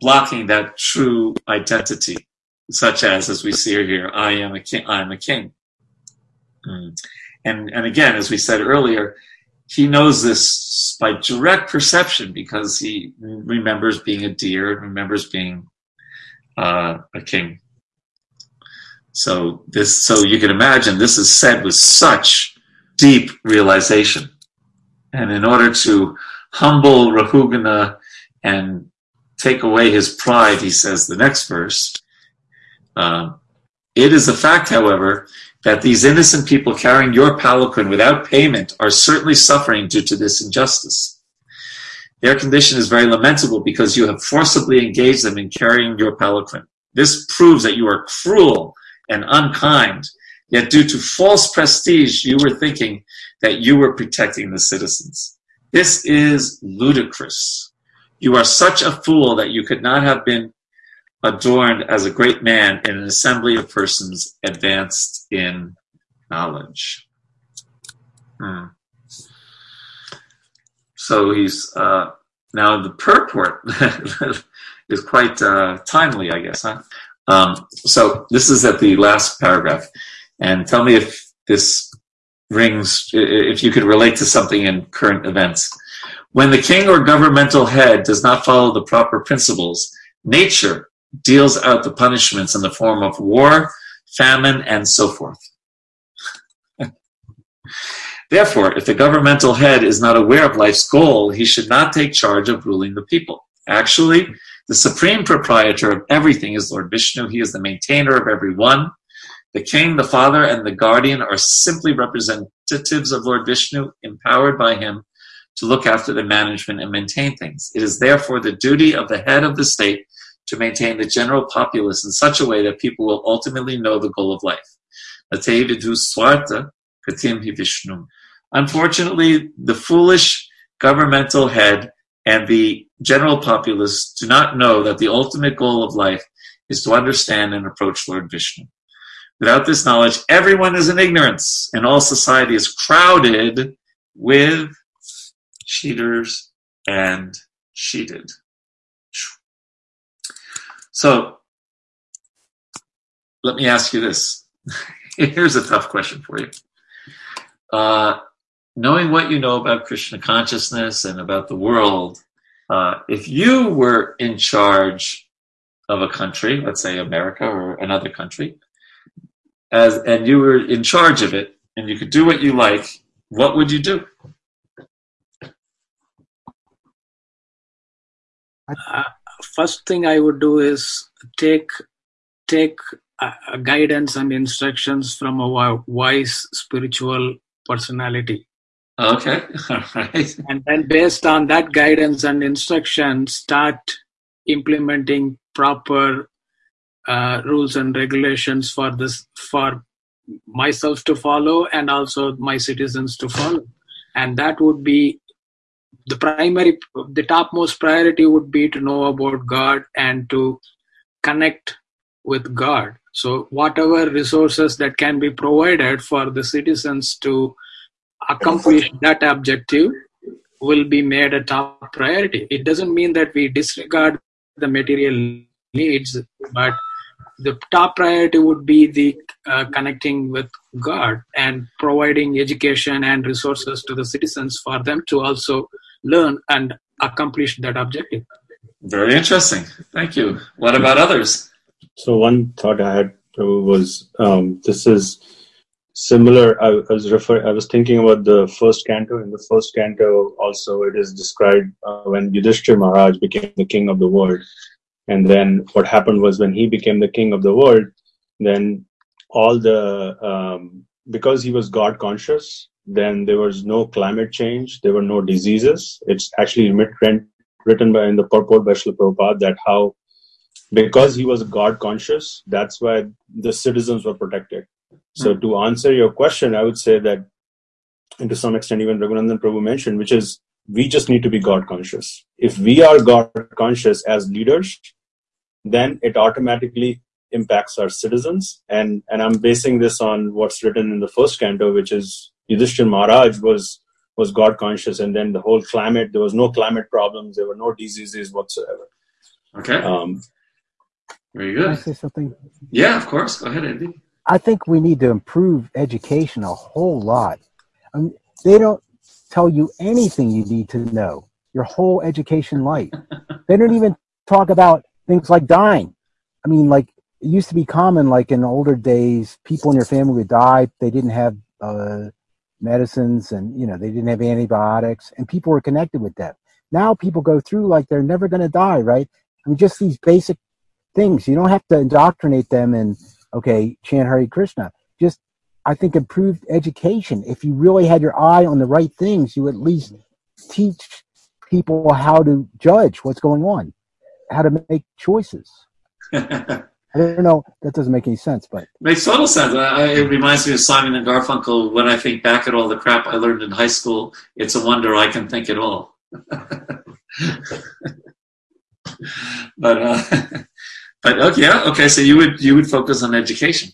blocking that true identity, such as, as we see here, I am a king. I am a king. Mm. And and again, as we said earlier, he knows this by direct perception because he remembers being a deer and remembers being uh, a king. So this, so you can imagine, this is said with such deep realization, and in order to humble Rahugana and take away his pride, he says the next verse. Uh, it is a fact, however, that these innocent people carrying your palanquin without payment are certainly suffering due to this injustice. Their condition is very lamentable because you have forcibly engaged them in carrying your palanquin. This proves that you are cruel and unkind, yet due to false prestige, you were thinking that you were protecting the citizens. This is ludicrous. You are such a fool that you could not have been adorned as a great man in an assembly of persons advanced in knowledge. Hmm. So he's uh, now the purport is quite uh, timely, I guess. Huh? Um, so this is at the last paragraph, and tell me if this rings, if you could relate to something in current events. When the king or governmental head does not follow the proper principles, nature deals out the punishments in the form of war, famine, and so forth. Therefore, if the governmental head is not aware of life's goal, he should not take charge of ruling the people. Actually, the supreme proprietor of everything is Lord Vishnu. He is the maintainer of every one. The king, the father, and the guardian are simply representatives of Lord Vishnu, empowered by him to look after the management and maintain things. It is therefore the duty of the head of the state to maintain the general populace in such a way that people will ultimately know the goal of life. Unfortunately, the foolish governmental head and the general populace do not know that the ultimate goal of life is to understand and approach Lord Vishnu. Without this knowledge, everyone is in ignorance, and all society is crowded with cheaters and cheated. So, let me ask you this. Here's a tough question for you. Uh, knowing what you know about Krishna consciousness and about the world, uh, if you were in charge of a country, let's say America or another country, as and you were in charge of it, and you could do what you like, what would you do? Uh, first thing I would do is take take uh, guidance and instructions from a wise spiritual personality. Okay, right. And then based on that guidance and instruction, start implementing proper uh, rules and regulations for this for myself to follow and also my citizens to follow. And that would be the primary, the topmost priority would be to know about God and to connect with God. So whatever resources that can be provided for the citizens to accomplish that objective will be made a top priority. It doesn't mean that we disregard the material needs, but the top priority would be the uh, connecting with God and providing education and resources to the citizens for them to also learn and accomplish that objective. Very interesting. Thank you. What about others? So one thought I had was um, this is similar. I, I, was refer. I was thinking about the first canto. In the first canto, also it is described uh, when Yudhishthir Maharaj became the king of the world, and then what happened was when he became the king of the world, then all the um, because he was God conscious, then there was no climate change, there were no diseases. It's actually written by in the purport by Srila Prabhupada that how because he was God conscious, that's why the citizens were protected. So hmm. to answer your question, I would say that, and to some extent, even Raghunandan Prabhu mentioned, which is we just need to be God conscious. If we are God conscious as leaders, then it automatically impacts our citizens. And and I'm basing this on what's written in the first canto, which is Yudhishthir Maharaj was was God conscious, and then the whole climate there was no climate problems, there were no diseases whatsoever. Okay. Um, Very good. Can I say something? Yeah, of course. Go ahead, Andy. I think we need to improve education a whole lot. I mean, they don't tell you anything you need to know your whole education life. they don't even talk about things like dying. I mean, like it used to be common, like in older days, people in your family would die. They didn't have uh, medicines and, you know, they didn't have antibiotics and people were connected with them. Now people go through like they're never going to die, right? I mean, just these basic things. You don't have to indoctrinate them in, okay, chant Hare Krishna. Just, I think, improved education. If you really had your eye on the right things, you at least teach people how to judge what's going on, how to make choices. I don't know. That doesn't make any sense, but makes total sense. I, it reminds me of Simon and Garfunkel. When I think back at all the crap I learned in high school, it's a wonder I can think at all. but uh, but okay, yeah, okay. So you would you would focus on education.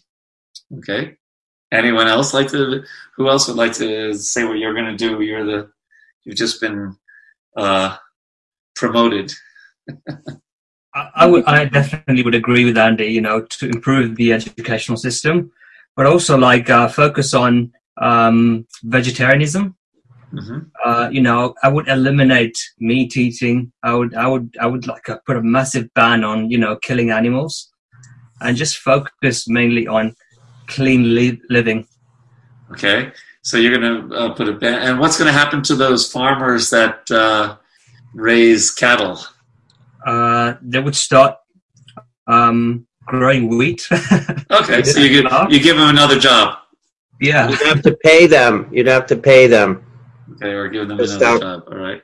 Okay. Anyone else like to? Who else would like to say what you're going to do? You're the you've just been uh, promoted. I would, I definitely would agree with Andy. You know, to improve the educational system, but also like uh, focus on um, vegetarianism. Mm-hmm. Uh, you know, I would eliminate meat eating. I would, I would, I would like uh, put a massive ban on you know killing animals, and just focus mainly on clean li- living. Okay, so you're going to uh, put a ban, and what's going to happen to those farmers that uh, raise cattle? uh, they would start um, growing wheat. okay, so you give, you give them another job. Yeah. You'd have to pay them. You'd have to pay them. Okay, we're giving them another job. All right.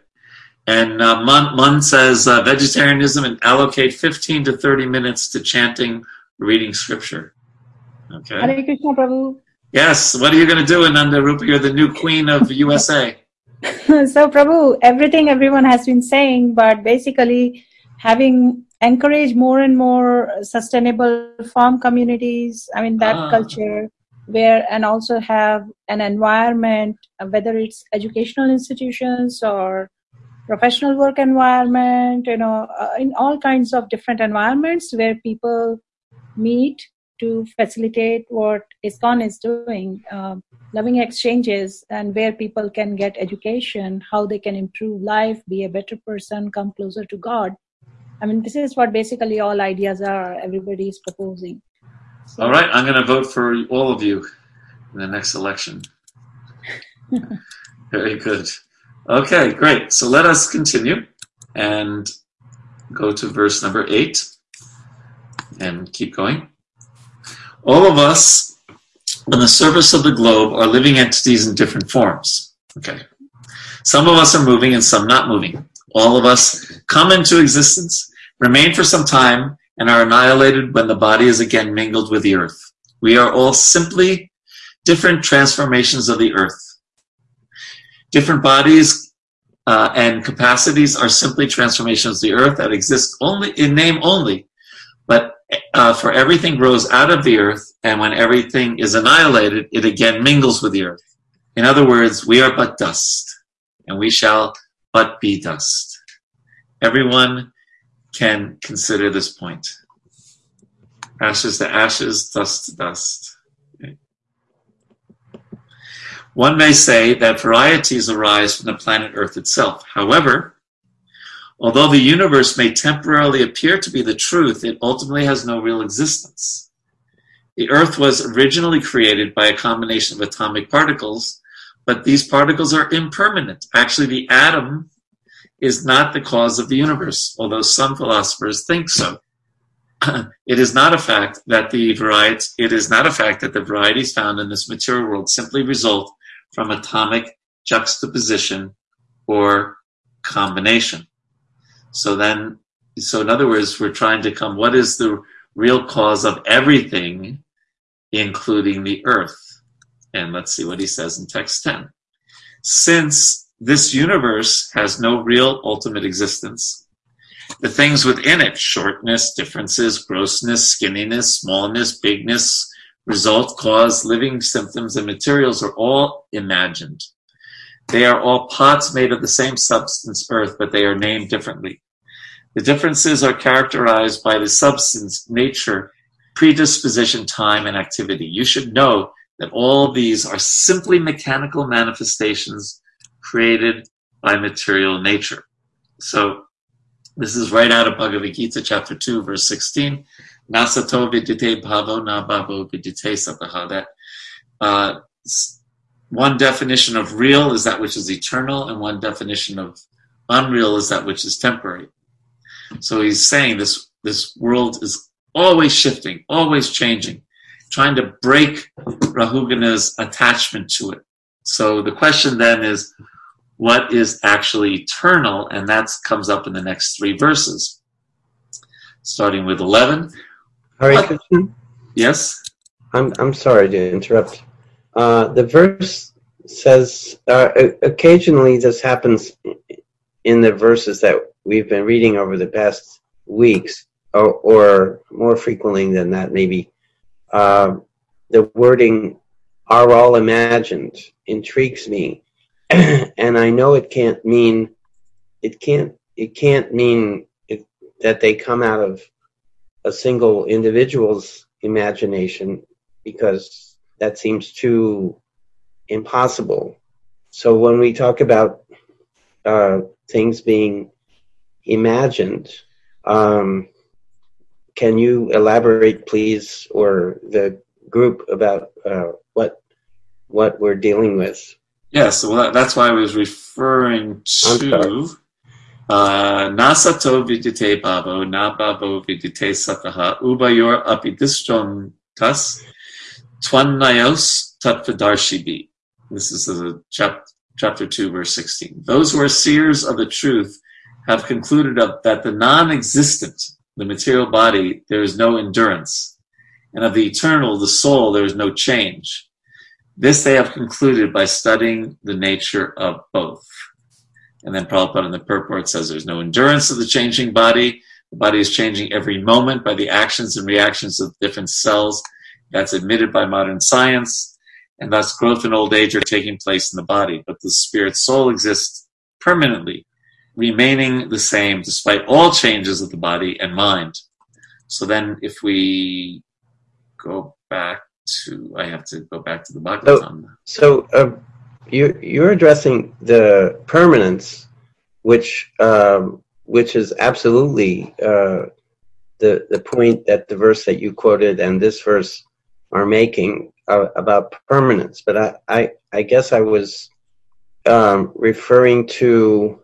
And uh, Mun, Mun says uh, vegetarianism and allocate 15 to 30 minutes to chanting, reading scripture. Okay. Hare Krishna Prabhu. Yes. What are you going to do, Ananda Rupa? You're the new queen of USA. so, Prabhu, everything everyone has been saying, but basically, having encouraged more and more sustainable farm communities i mean that ah. culture where and also have an environment whether it's educational institutions or professional work environment you know uh, in all kinds of different environments where people meet to facilitate what ISKCON is doing, uh, loving exchanges, and where people can get education, how they can improve life, be a better person, come closer to God. I mean, this is what basically all ideas are. Everybody is proposing. All right, I'm going to vote for all of you in the next election. Very good. Okay, great. So let us continue and go to verse number eight and keep going. All of us on the surface of the globe are living entities in different forms. Okay. Some of us are moving and some not moving. All of us come into existence, remain for some time, and are annihilated when the body is again mingled with the earth. We are all simply different transformations of the earth. Different bodies uh, and capacities are simply transformations of the earth that exist only in name only, but uh, for everything grows out of the earth, and when everything is annihilated, it again mingles with the earth. In other words, we are but dust, and we shall but be dust. Everyone can consider this point. Ashes to ashes, dust to dust. One may say that varieties arise from the planet Earth itself. However, although the universe may temporarily appear to be the truth, it ultimately has no real existence. The Earth was originally created by a combination of atomic particles, but these particles are impermanent. Actually, the atom is not the cause of the universe, although some philosophers think so. it is not a fact that the varieties it is not a fact that the varieties found in this material world simply result from atomic juxtaposition or combination. So then, so in other words, we're trying to come, what is the real cause of everything, including the earth? And let's see what he says in text 10. Since this universe has no real ultimate existence, the things within it, shortness, differences, grossness, skinniness, smallness, bigness, result, cause, living symptoms, and materials are all imagined. They are all pots made of the same substance, earth, but they are named differently. The differences are characterized by the substance, nature, predisposition, time, and activity. You should know that all these are simply mechanical manifestations created by material nature. So this is right out of Bhagavad Gita, chapter 2, verse 16. Nasato vidite bhavo na bhavo vidite sataha. That uh, one definition of real is that which is eternal, and one definition of unreal is that which is temporary. So he's saying this this world is always shifting, always changing, trying to break Rahugana's attachment to it. So the question then is, what is actually eternal? And that comes up in the next three verses, starting with 11. Hare Krishna? Yes? I'm, I'm sorry to interrupt. Uh, the verse says, uh, occasionally this happens in the verses that we've been reading over the past weeks, or, or more frequently than that, maybe. Uh, the wording are all imagined intrigues me and i know it can't mean it can't it can't mean it, that they come out of a single individual's imagination because that seems too impossible so when we talk about uh, things being imagined um, can you elaborate please or the group about uh, what what we're dealing with. Yes, well, that's why I was referring to uh, Nasato vidite babo, na babo vidite sataha, ubayor apidistron tas, twannayos tatvadarshi This is a chap, chapter 2, verse 16. Those who are seers of the truth have concluded that the non existent, the material body, there is no endurance and of the eternal, the soul, there is no change. This they have concluded by studying the nature of both. And then Prabhupada in the purport says there's no endurance of the changing body. The body is changing every moment by the actions and reactions of different cells. That's admitted by modern science. And thus growth and old age are taking place in the body. But the spirit soul exists permanently, remaining the same despite all changes of the body and mind. So then if we go back to. I have to go back to the Bhagavatam. So, so uh, you you're addressing the permanence, which um, which is absolutely uh, the the point that the verse that you quoted and this verse are making uh, about permanence. But I, I I guess I was um, referring to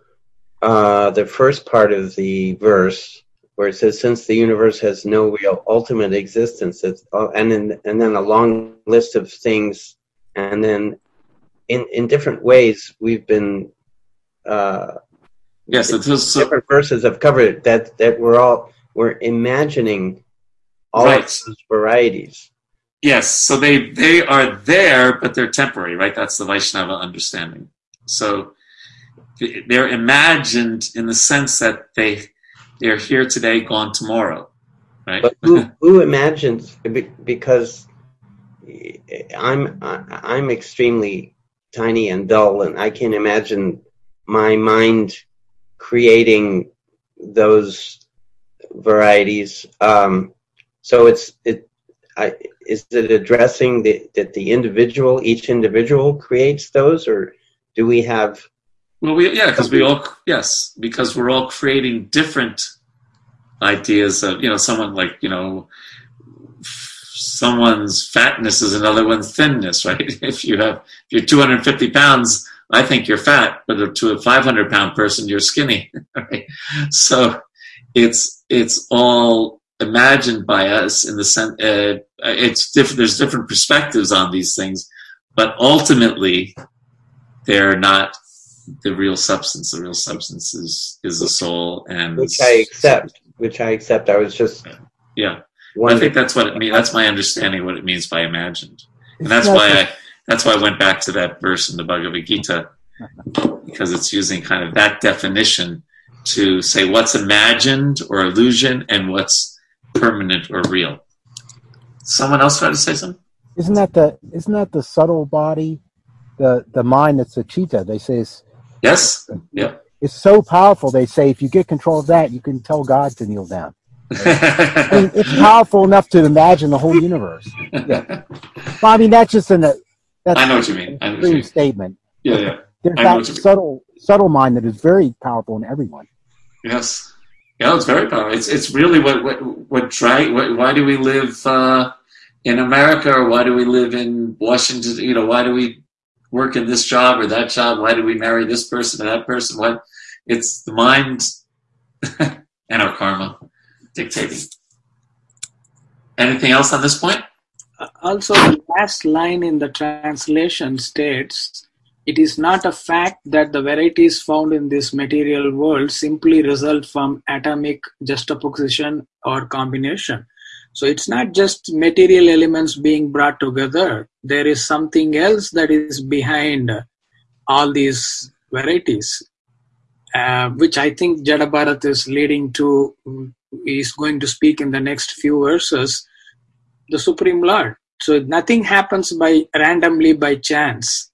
uh, the first part of the verse where it says, "Since the universe has no real ultimate existence," it's, uh, and then and then a long list of things, and then in in different ways we've been. Uh, yes, it so, different verses have covered that that we're all we're imagining all right. those varieties. Yes, so they they are there, but they're temporary, right? That's the Vaishnava understanding. So they're imagined in the sense that they they're here today, gone tomorrow. right? But who who imagines? Because I'm I'm extremely tiny and dull, and I can imagine my mind creating those varieties. Um, so it's it. I, is it addressing the, that the individual, each individual creates those, or do we have? Well, we yeah, because we all yes, because we're all creating different ideas of you know someone like you know someone's fatness is another one's thinness, right? If you have if you're 250 pounds, I think you're fat, but to a 500 pound person, you're skinny. Right? So it's it's all imagined by us in the sense uh, it's different. There's different perspectives on these things, but ultimately, they're not the real substance. The real substance is is the soul, and Which I accept. Which I accept. I was just yeah. I think that's what it means. That's my understanding of what it means by imagined, and that's why I that's why I went back to that verse in the Bhagavad Gita because it's using kind of that definition to say what's imagined or illusion and what's permanent or real. Someone else try to say something? Isn't that the isn't that the subtle body, the the mind that's a chitta? They say it's Yes. Yeah. it's so powerful. They say if you get control of that, you can tell God to kneel down. I mean, it's powerful enough to imagine the whole universe. Yeah. But I mean, that's just an that's I know what you mean. I know what you extreme mean. statement. Yeah, yeah. There's that subtle subtle mind that is very powerful in everyone. Yes. Yeah, it's very powerful. It's it's really what what. What, why do we live uh, in America, or why do we live in Washington? You know, why do we work in this job or that job? Why do we marry this person or that person? What? It's the mind and our karma dictating. Anything else on this point? Also, the last line in the translation states, it is not a fact that the varieties found in this material world simply result from atomic juxtaposition or combination. So it's not just material elements being brought together. There is something else that is behind all these varieties, uh, which I think Jada Bharat is leading to, is going to speak in the next few verses the Supreme Lord. So nothing happens by randomly by chance.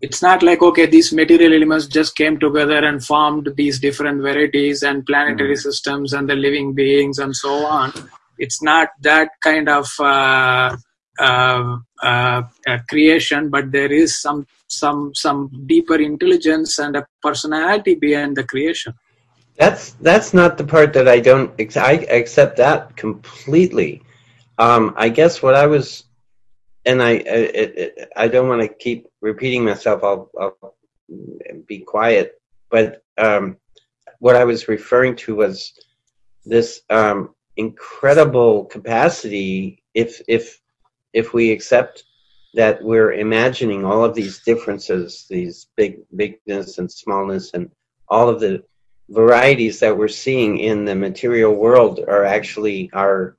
It's not like okay, these material elements just came together and formed these different varieties and planetary systems and the living beings and so on. It's not that kind of uh, uh, uh, creation, but there is some some some deeper intelligence and a personality behind the creation. That's that's not the part that I don't. I accept that completely. Um, I guess what I was, and I I, it, I don't want to keep repeating myself. I'll, I'll be quiet. But um, what I was referring to was this um, incredible capacity. If if if we accept that we're imagining all of these differences, these big bigness and smallness, and all of the varieties that we're seeing in the material world are actually our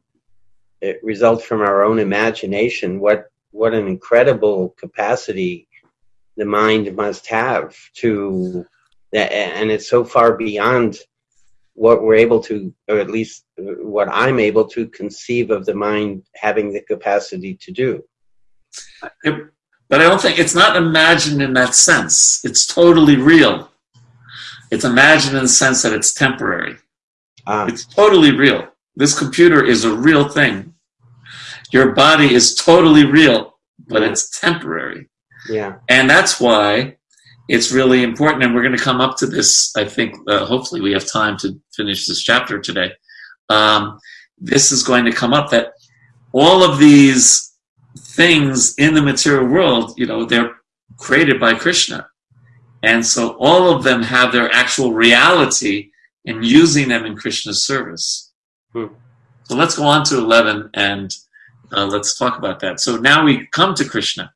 it result from our own imagination. What what an incredible capacity the mind must have to and it's so far beyond what we're able to, or at least what I'm able to conceive of the mind having the capacity to do. It- but I don't think it's not imagined in that sense. It's totally real. It's imagined in the sense that it's temporary. Ah, It's totally real. This computer is a real thing. Your body is totally real, but Yeah. it's temporary. yeah, And that's why it's really important. And we're going to come up to this, I think, uh, hopefully we have time to finish this chapter today. Um, this is going to come up that all of these things in the material world, you know, they're created by Krishna. And so all of them have their actual reality in using them in Krishna's service. Hmm. So let's go on to 11 and uh, let's talk about that. So now we come to Krishna.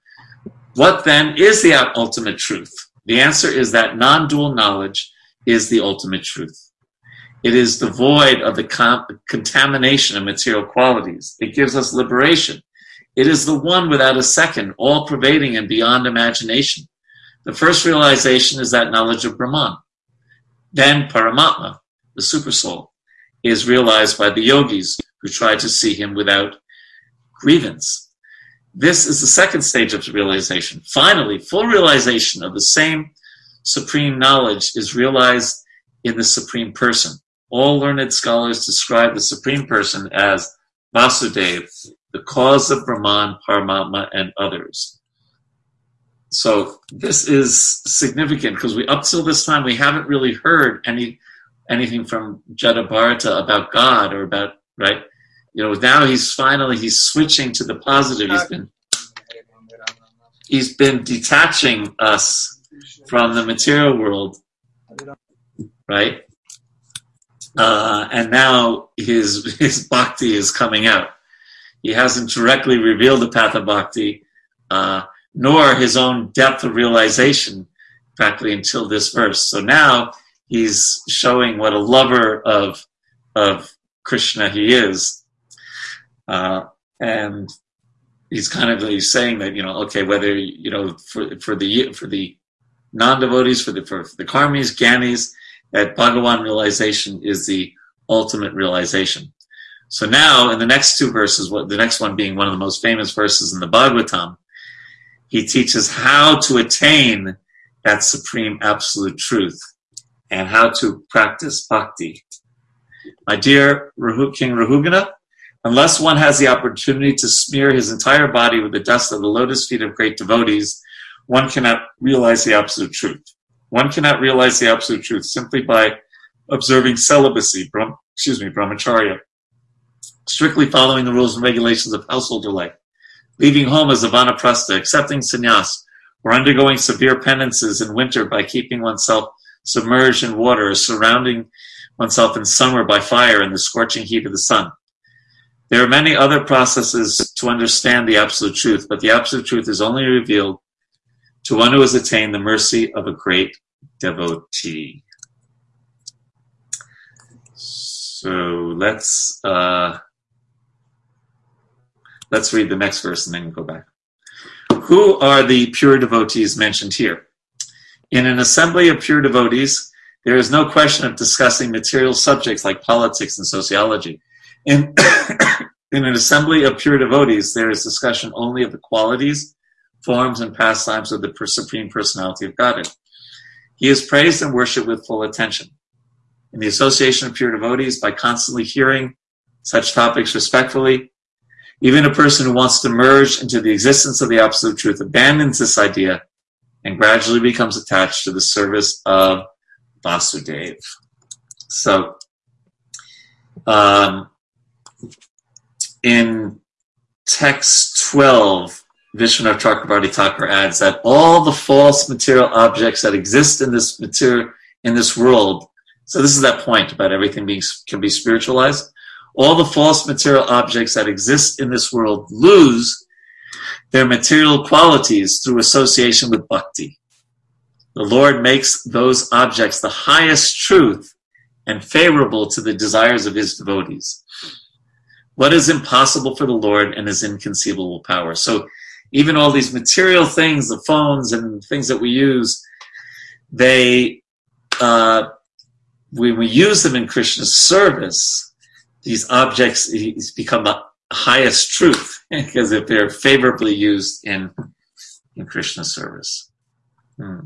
What then is the ultimate truth? The answer is that non dual knowledge is the ultimate truth. It is devoid of the con- contamination of material qualities. It gives us liberation. It is the one without a second, all pervading and beyond imagination. The first realization is that knowledge of Brahman. Then Paramatma, the supersoul, is realized by the yogis who try to see him without grievance. This is the second stage of realization. Finally, full realization of the same supreme knowledge is realized in the supreme person. All learned scholars describe the supreme person as Vasudev, the cause of Brahman, Paramatma, and others. So this is significant because we up till this time we haven't really heard any anything from Jada Bharata about God or about right. You know, now he's finally he's switching to the positive. He's been he's been detaching us from the material world, right? Uh, and now his his bhakti is coming out. He hasn't directly revealed the path of bhakti, uh, nor his own depth of realization, practically until this verse. So now he's showing what a lover of of Krishna he is, uh, and he's kind of he's saying that you know okay whether you know for for the for the non devotees for the for the karmis gyanis that Bhagawan realization is the ultimate realization. So now in the next two verses, what the next one being one of the most famous verses in the Bhagavatam, he teaches how to attain that supreme absolute truth and how to practice bhakti. My dear King Rahugana, unless one has the opportunity to smear his entire body with the dust of the lotus feet of great devotees, one cannot realize the absolute truth. One cannot realize the absolute truth simply by observing celibacy, brahm, excuse me, brahmacharya, strictly following the rules and regulations of householder life, leaving home as a vanaprastha, accepting sannyas, or undergoing severe penances in winter by keeping oneself submerged in water or surrounding oneself in summer by fire in the scorching heat of the sun. There are many other processes to understand the absolute truth, but the absolute truth is only revealed to one who has attained the mercy of a great devotee. So let's uh, let's read the next verse and then go back. Who are the pure devotees mentioned here? In an assembly of pure devotees, there is no question of discussing material subjects like politics and sociology. In, in an assembly of pure devotees, there is discussion only of the qualities, forms, and pastimes of the Supreme Personality of Godhead. He is praised and worshipped with full attention. In the association of pure devotees, by constantly hearing such topics respectfully, even a person who wants to merge into the existence of the absolute truth abandons this idea and gradually becomes attached to the service of Vasudev. So, um, in text 12, Vishwanath Chakravarti Thakur adds that all the false material objects that exist in this material in this world. So this is that point about everything being can be spiritualized. All the false material objects that exist in this world lose their material qualities through association with bhakti. The Lord makes those objects the highest truth and favorable to the desires of his devotees. What is impossible for the Lord and his inconceivable power? So even all these material things, the phones and things that we use, they, uh, when we use them in Krishna's service, these objects become the highest truth because if they're favorably used in in Krishna's service. Hmm.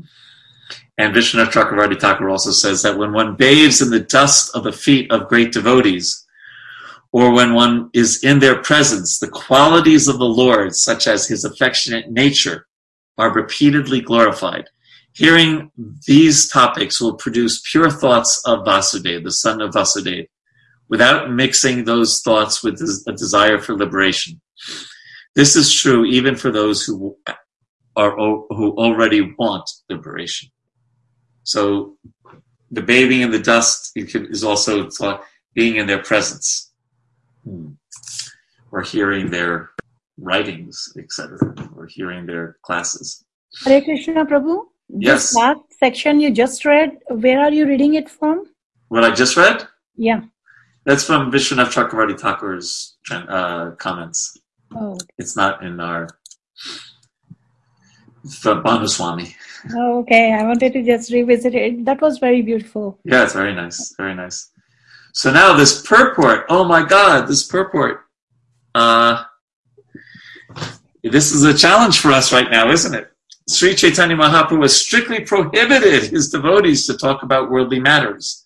And Vishwanath Chakravarti Thakur also says that when one bathes in the dust of the feet of great devotees, or when one is in their presence, the qualities of the Lord, such as his affectionate nature, are repeatedly glorified. Hearing these topics will produce pure thoughts of Vasudeva, the son of Vasudeva, without mixing those thoughts with a desire for liberation. This is true even for those who are who already want liberation. So the bathing in the dust is also being in their presence hmm. or hearing their writings, etc., or hearing their classes. Hare Krishna Prabhu. Yes. This last section you just read, where are you reading it from? What I just read? Yeah. That's from Vishwanath Chakravarti Thakur's uh, comments. Oh. It's not in our. from Bhanu Swami. Oh, okay. I wanted to just revisit it. That was very beautiful. Yeah, it's very nice. Very nice. So now this purport, oh my God, this purport, uh, this is a challenge for us right now, isn't it? Sri Chaitanya Mahaprabhu has strictly prohibited his devotees to talk about worldly matters.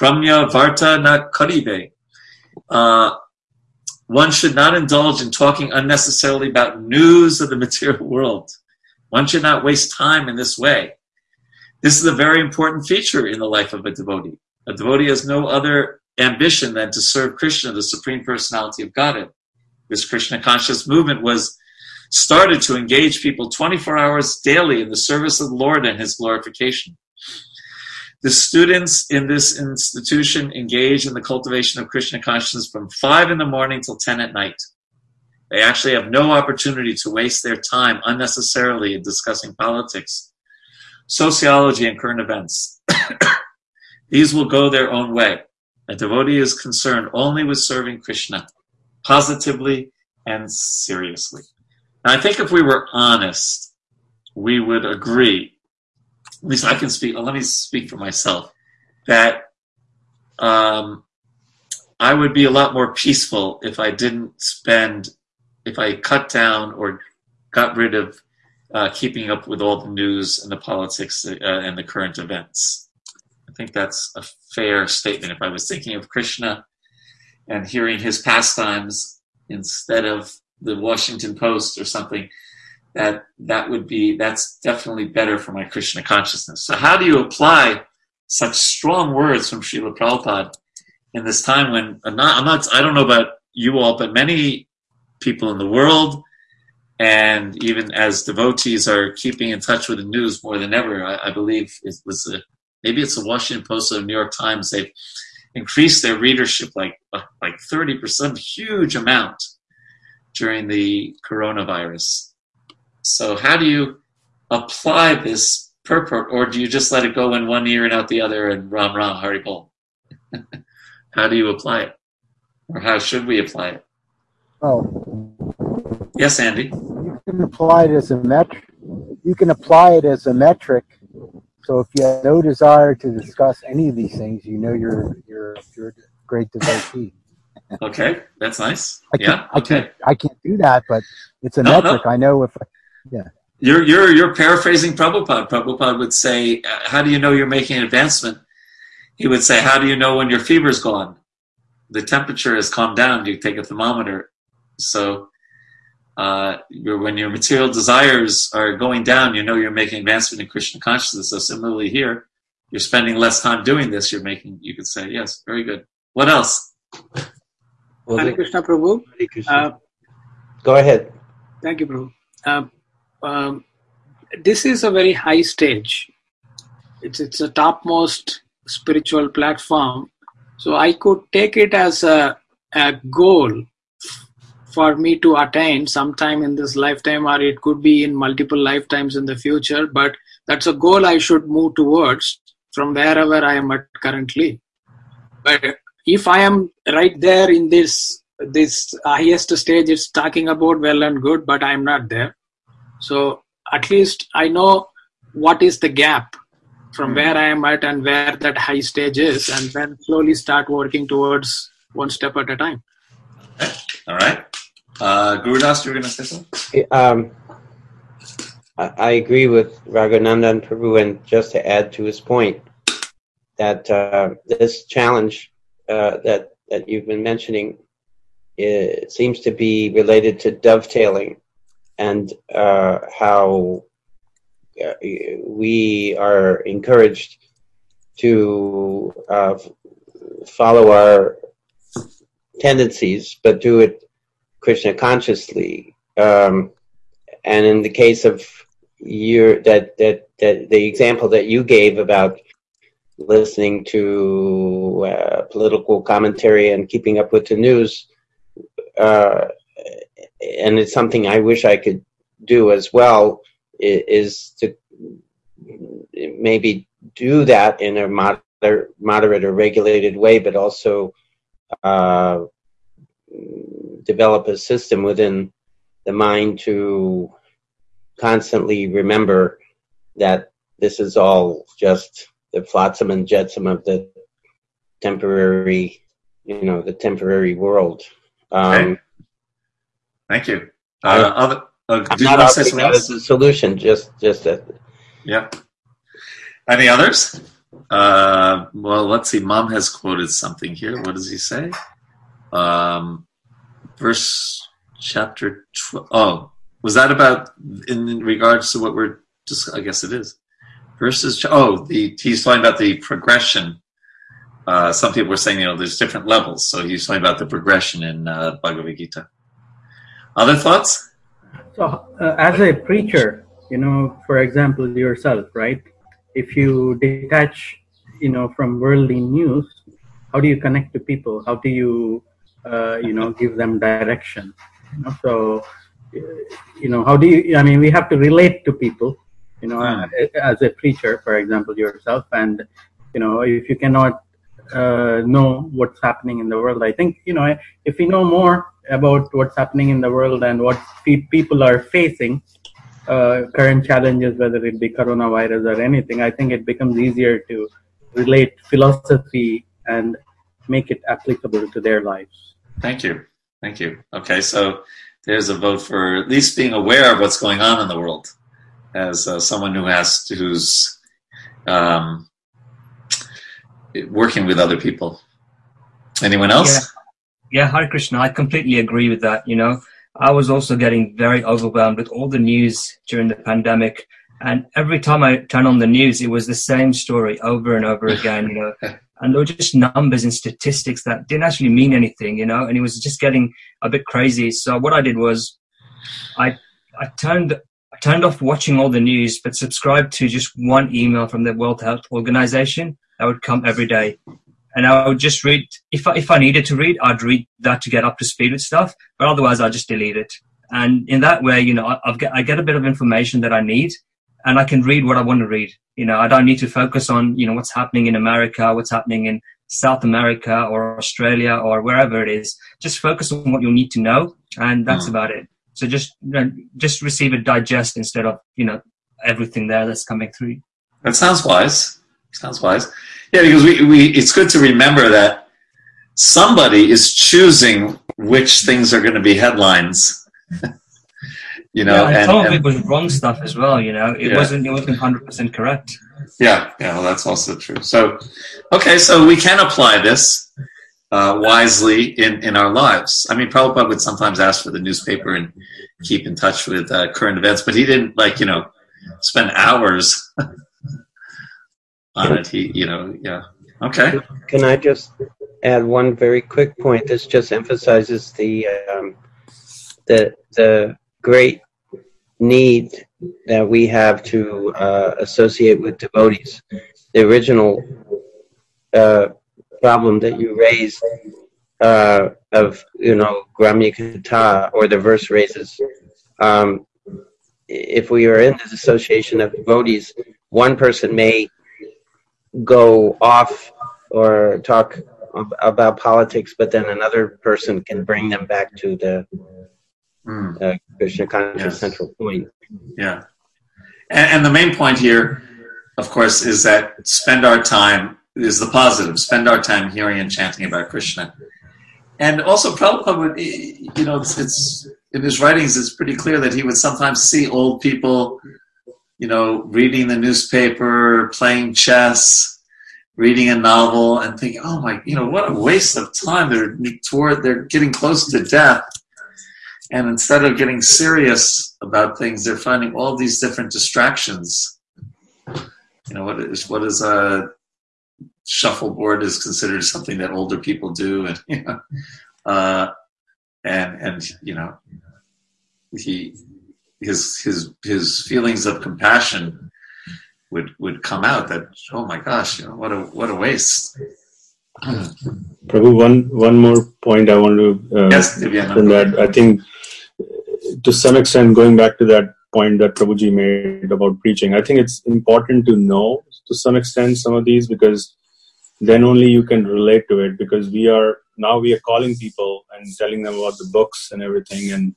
Gramya Varta na Kahibe. Uh, one should not indulge in talking unnecessarily about news of the material world. One should not waste time in this way. This is a very important feature in the life of a devotee. A devotee has no other ambition than to serve Krishna, the Supreme Personality of Godhead. This Krishna conscious movement was started to engage people 24 hours daily in the service of the Lord and his glorification. The students in this institution engage in the cultivation of Krishna consciousness from 5 in the morning till 10 at night. They actually have no opportunity to waste their time unnecessarily in discussing politics, sociology, and current events. These will go their own way. A devotee is concerned only with serving Krishna, positively and seriously. Now, I think if we were honest, we would agree. At least I can speak. Let me speak for myself. That um, I would be a lot more peaceful if I didn't spend, if I cut down or got rid of uh, keeping up with all the news and the politics uh, and the current events. Think that's a fair statement. If I was thinking of Krishna and hearing his pastimes instead of the Washington Post or something, that that would be that's definitely better for my Krishna consciousness. So how do you apply such strong words from Srila Prabhupada in this time when I'm not, I'm not I don't know about you all, but many people in the world and even as devotees are keeping in touch with the news more than ever. I, I believe it was a, maybe it's the Washington Post or the New York Times. They've increased their readership like like thirty percent, huge amount during the coronavirus. So how do you apply this purport, or do you just let it go in one ear and out the other and Ram Ram Hari Bol? how do you apply it, or how should we apply it? Oh, Yes, Andy. you can apply it as a metric. You can apply it as a metric. So if you have no desire to discuss any of these things, you know you're you're you're a great devotee. Okay, that's nice. I can't, Yeah. I Okay. can't, I can't do that, but it's a No, no. metric. I know if, yeah, You're you're you're paraphrasing Prabhupada. Prabhupada would say, uh, "How do you know you're making an advancement?" He would say, "How do you know when your fever's gone? The temperature has calmed down. You take a thermometer. So, uh, your, when your material desires are going down, you know you're making advancement in Krishna consciousness. So similarly here, you're spending less time doing this. You're making. You could say, "Yes, very good." What else? Well, Hare Krishna Prabhu. Hare Krishna. Uh, Go ahead. Thank you, Prabhu. Um, um, this is a very high stage. It's it's a topmost spiritual platform. So I could take it as a, a goal for me to attain sometime in this lifetime, or it could be in multiple lifetimes in the future. But that's a goal I should move towards from wherever I am at currently. But if I am right there in this this highest stage, it's talking about well and good, but I'm not there. So at least I know what is the gap from hmm. where I am at and where that high stage is, and then slowly start working towards one step at a time. All right, uh, Gurudas, you were going to say something. Um, I, agree with Raghuvandan Prabhu, and just to add to his point, that uh, this challenge uh, that that you've been mentioning it seems to be related to dovetailing and uh, how uh, we are encouraged to uh, follow our tendencies, but do it Krishna consciously. Um, and in the case of your that that that the example that you gave about listening to uh, political commentary and keeping up with the news, uh, and it's something I wish I could do as well, is to maybe do that in a moder- moderate or regulated way, but also uh, develop a system within the mind to constantly remember that this is all just the flotsam and jetsam of the temporary you know, the temporary world. Um, Okay. Thank you. Uh, other, uh, do you not want to say something that else? a solution, just just a, Yeah. Any others? Uh, well, let's see. Mom has quoted something here. What does he say? Um, verse chapter 12. Oh, was that about in regards to what we're just, I guess it is. Verses, oh, the, he's talking about the progression. Uh, some people were saying, you know, there's different levels. So he's talking about the progression in uh, Bhagavad Gita. Other thoughts? So, uh, as a preacher, you know, for example, yourself, right? If you detach, you know, from worldly news, how do you connect to people? How do you, uh, you know, give them direction? You know, so, uh, you know, how do you? I mean, we have to relate to people, you know, Hmm. uh, as a preacher, for example, yourself, and you know, if you cannot uh, know what's happening in the world, I think, you know, if we know more about what's happening in the world and what pe- people are facing, uh, current challenges, whether it be coronavirus or anything, I think it becomes easier to relate philosophy and make it applicable to their lives. Thank you. Thank you. Okay, so there's a vote for at least being aware of what's going on in the world as uh, someone who has to, who's um, working with other people. Anyone else? Yeah, Hare Krishna, I completely agree with that. You know, I was also getting very overwhelmed with all the news during the pandemic. And every time I turn on the news, it was the same story over and over again, you know. And there were just numbers and statistics that didn't actually mean anything, you know, and it was just getting a bit crazy. So what I did was I I turned I turned off watching all the news, but subscribed to just one email from the World Health Organization that would come every day and I would just read if I, if I needed to read, I'd read that to get up to speed with stuff. But otherwise, I just delete it. And in that way, you know, I, I've get, I get a bit of information that I need, and I can read what I want to read. You know, I don't need to focus on you know what's happening in America, what's happening in South America or Australia or wherever it is. Just focus on what you need to know, and that's Mm. about it. So just you know, just receive a digest instead of you know everything there that's coming through. That sounds wise. Sounds wise. Yeah, because we, we it's good to remember that somebody is choosing which things are going to be headlines. you know, yeah, and, and, some of and- it was wrong stuff as well. You know, it Yeah. wasn't it wasn't hundred percent correct. Yeah, yeah, well, that's also true. So, okay, so we can apply this uh, wisely in, in our lives. I mean, Prabhupada would sometimes ask for the newspaper and keep in touch with uh, current events, but he didn't like you know spend hours on it. He, you know, yeah. Okay. Can I just add one very quick point? This just emphasizes the um, the the great need that we have to uh, associate with devotees. The original uh, problem that you raised uh, of you know Gramya Katha or the verse raises. Um, if we are in this association of devotees, one person may go off or talk about politics, but then another person can bring them back to the Mm. uh, Krishna conscious Yes. central point. Yeah. And, and the main point here, of course, is that spend our time is the positive. Spend our time hearing and chanting about Krishna. And also, Prabhupada would, you know, it's, it's in his writings, it's pretty clear that he would sometimes see old people, you know, reading the newspaper, playing chess, reading a novel, and thinking, "Oh my, you know, what a waste of time! They're toward, they're getting close to death." And instead of getting serious about things, they're finding all these different distractions. You know, what is what is a shuffleboard is considered something that older people do, and you know, uh, and and you know, he his his his feelings of compassion would would come out that oh my gosh, you know, what a what a waste. Prabhu, one one more point I want to uh, Yes, Divya. from that. I think to some extent, going back to that point that Prabhuji made about preaching, I think it's important to know to some extent some of these because then only you can relate to it because we are now we are calling people and telling them about the books and everything and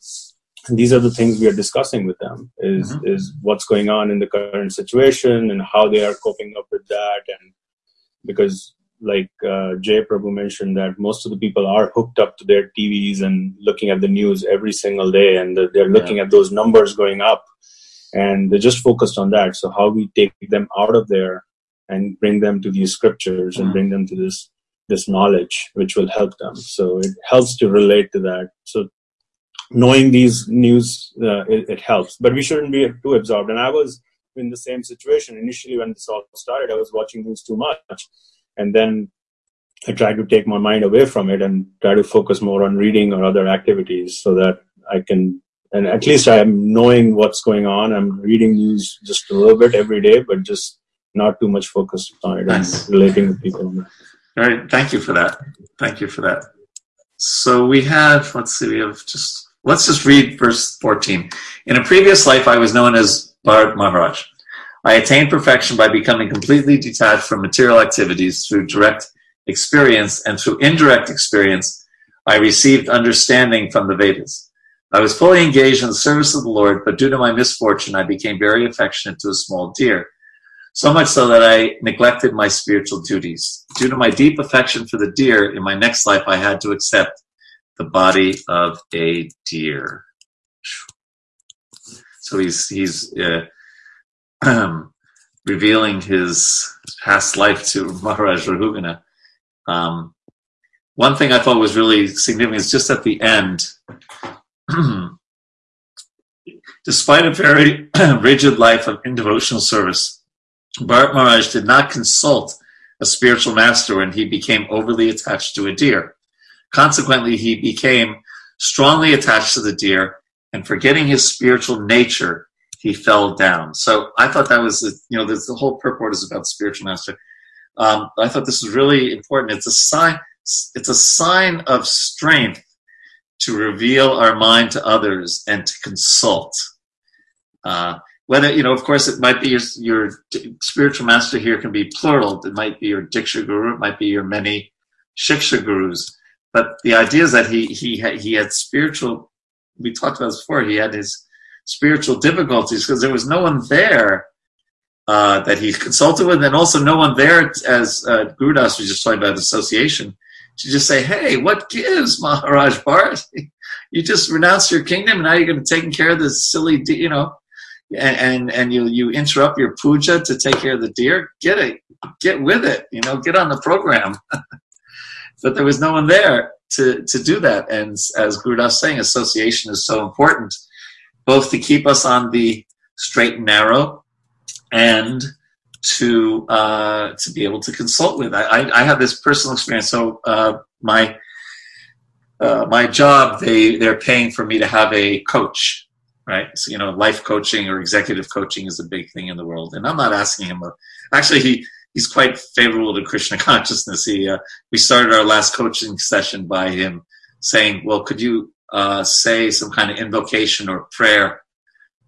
these are the things we are discussing with them is Mhm. is what's going on in the current situation and how they are coping up with that and because like uh, Jay Prabhu mentioned, that most of the people are hooked up to their TVs and looking at the news every single day, and they're looking yeah. at those numbers going up, and they're just focused on that. So how we take them out of there and bring them to these scriptures mm and bring them to this this knowledge, which will help them. So it helps to relate to that. So knowing these news, uh, it, it helps, but we shouldn't be too absorbed. And I was in the same situation initially when this all started. I was watching news too much, and then I try to take my mind away from it and try to focus more on reading or other activities so that I can, and at least I'm knowing what's going on. I'm reading news just a little bit every day, but just not too much focused on it nice. and relating with people. All right, thank you for that. Thank you for that. So we have, let's see, we have just, let's just read verse 14. In a previous life, I was known as Bharat Maharaj. I attained perfection by becoming completely detached from material activities through direct experience, and through indirect experience, I received understanding from the Vedas. I was fully engaged in the service of the Lord, but due to my misfortune, I became very affectionate to a small deer. So much so that I neglected my spiritual duties. Due to my deep affection for the deer, in my next life, I had to accept the body of a deer. So he's he's uh, um, revealing his past life to Maharaj Rahugana. Um, one thing I thought was really significant is just at the end, despite a very rigid life of indevotional service, Bharat Maharaj did not consult a spiritual master when he became overly attached to a deer. Consequently, he became strongly attached to the deer and forgetting his spiritual nature, he fell down. So I thought that was, you know, the whole purport is about spiritual master. Um, I thought this was really important. It's a sign. It's a sign of strength to reveal our mind to others and to consult. Uh, whether you know, of course, it might be your, your spiritual master here can be plural. It might be your diksha guru. It might be your many shiksha gurus. But the idea is that he he had, he had spiritual we talked about this before. He had his spiritual difficulties because there was no one there uh, that he consulted with, and also no one there, as uh, Gurudas was just talking about association, to just say, "Hey, what gives, Maharaj Bharat? you just renounced your kingdom, and now you're going to take care of this silly, de- you know." And, and and you you interrupt your puja to take care of the deer. Get it, get with it. You know, get on the program. but there was no one there to, to do that. And as Gurudas saying, association is so important, both to keep us on the straight and narrow and to uh, to be able to consult with. I, I, I have this personal experience. So uh, my uh, my job, they they're paying for me to have a coach, right? So you know, life coaching or executive coaching is a big thing in the world, and I'm not asking him. Actually, he he's quite favorable to Krishna consciousness. He, uh, we started our last coaching session by him saying, "Well, could you uh, say some kind of invocation or prayer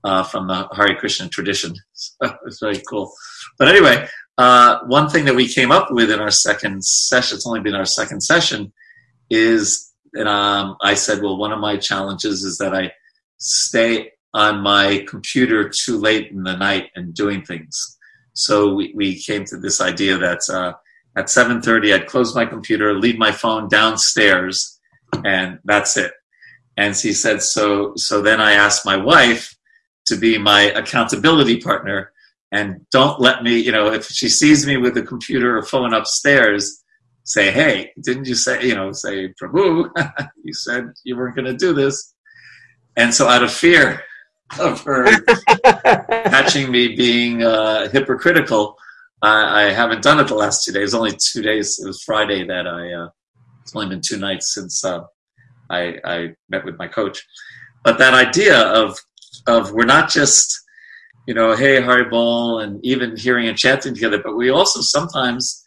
uh, from the Hare Krishna tradition?" So it's very cool. But anyway, uh, one thing that we came up with in our second session, it's only been our second session, is that um, I said, "Well, one of my challenges is that I stay on my computer too late in the night and doing things." So we, we came to this idea that uh, at 7.30 I'd close my computer, leave my phone downstairs, and that's it. And she said, so, so then I asked my wife to be my accountability partner and don't let me, you know, if she sees me with a computer or phone upstairs, say, hey, didn't you say, you know, say, Prabhu, you said you weren't going to do this. And so out of fear, of her catching me being uh, hypocritical. I, I, haven't done it the last two days. Only two days. It was Friday that I. Uh, it's only been two nights since uh, I, I met with my coach. But that idea of of we're not just you know hey Haribol and even hearing and chanting together, but we also sometimes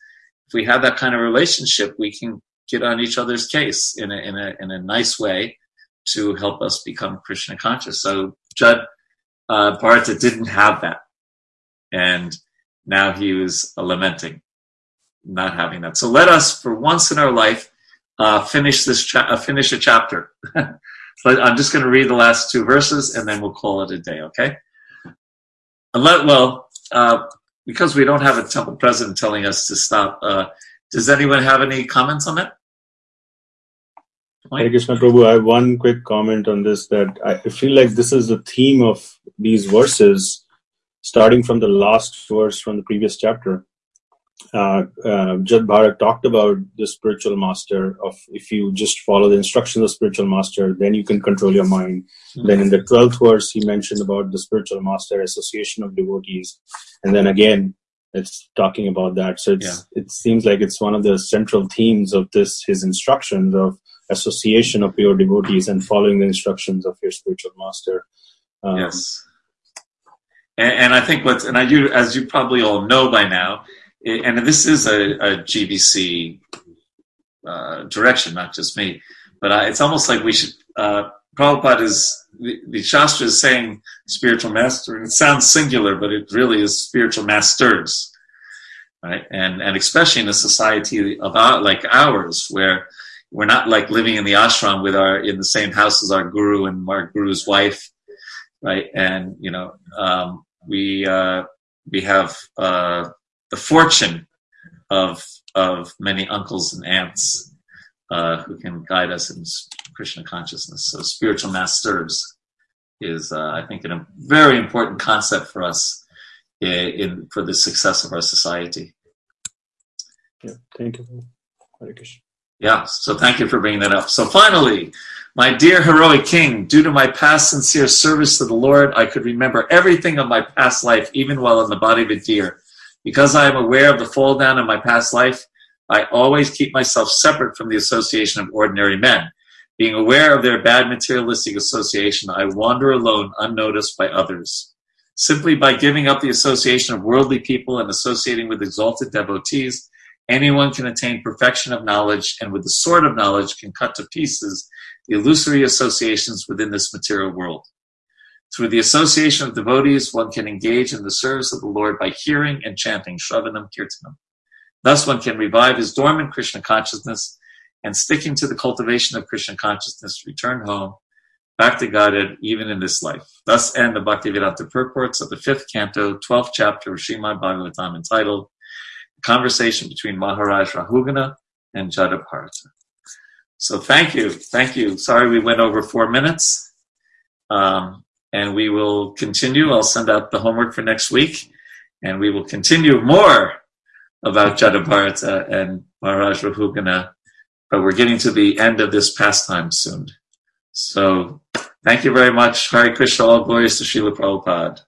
if we have that kind of relationship, we can get on each other's case in a in a in a nice way to help us become Krishna conscious. So Judd uh, Bharata didn't have that. And now he was lamenting not having that. So let us, for once in our life, uh, finish this cha- uh, finish a chapter. so I'm just going to read the last two verses and then we'll call it a day. Okay. Let, well, uh, because we don't have a temple president telling us to stop, uh, does anyone have any comments on that? Hare Krishna Prabhu, I have one quick comment on this that I feel like this is the theme of these verses, starting from the last verse from the previous chapter. Uh, uh, Jad Bharat talked about the spiritual master of if you just follow the instructions of the spiritual master, then you can control your mind. Mm-hmm. Then in the 12th verse, he mentioned about the spiritual master association of devotees. And then again, it's talking about that. So yeah. it seems like it's one of the central themes of this, his instructions of association of your devotees and following the instructions of your spiritual master. Um, yes. And, and, I think what's, and I, you, as you probably all know by now, and this is a, a GBC uh, direction, not just me, but uh, it's almost like we should, uh, Prabhupada is, the, the Shastra is saying spiritual master, and it sounds singular, but it really is spiritual masters, right? And, and especially in a society of our, like ours, where we're not like living in the ashram with our in the same house as our guru and our guru's wife, right? And you know, um, we uh, we have uh, the fortune of of many uncles and aunts uh, who can guide us in Krishna consciousness. So spiritual masters is, uh, I think, a very important concept for us in, in, for the success of our society. Yeah, thank you. Hare Krishna. Yeah, so thank you for bringing that up. So finally, my dear heroic king, due to my past sincere service to the Lord, I could remember everything of my past life, even while in the body of a deer. Because I am aware of the fall down in my past life, I always keep myself separate from the association of ordinary men. Being aware of their bad materialistic association, I wander alone, unnoticed by others. Simply by giving up the association of worldly people and associating with exalted devotees, Anyone can attain perfection of knowledge, and with the sword of knowledge can cut to pieces the illusory associations within this material world. Through the association of devotees, one can engage in the service of the Lord by hearing and chanting Shravanam Kirtanam. Thus, one can revive his dormant Krishna consciousness and, sticking to the cultivation of Krishna consciousness, return home back to Godhead even in this life. Thus end the Bhaktivedanta purports of the fifth canto, 12th chapter of Srimad Bhagavatam entitled conversation between Maharaj Rahugana and Jadabharata. So thank you. Thank you. Sorry we went over four minutes. Um, and we will continue. I'll send out the homework for next week. And we will continue more about Jadabharata and Maharaj Rahugana. But we're getting to the end of this pastime soon. So thank you very much. Hari Krishna, all glories to Srila Prabhupada.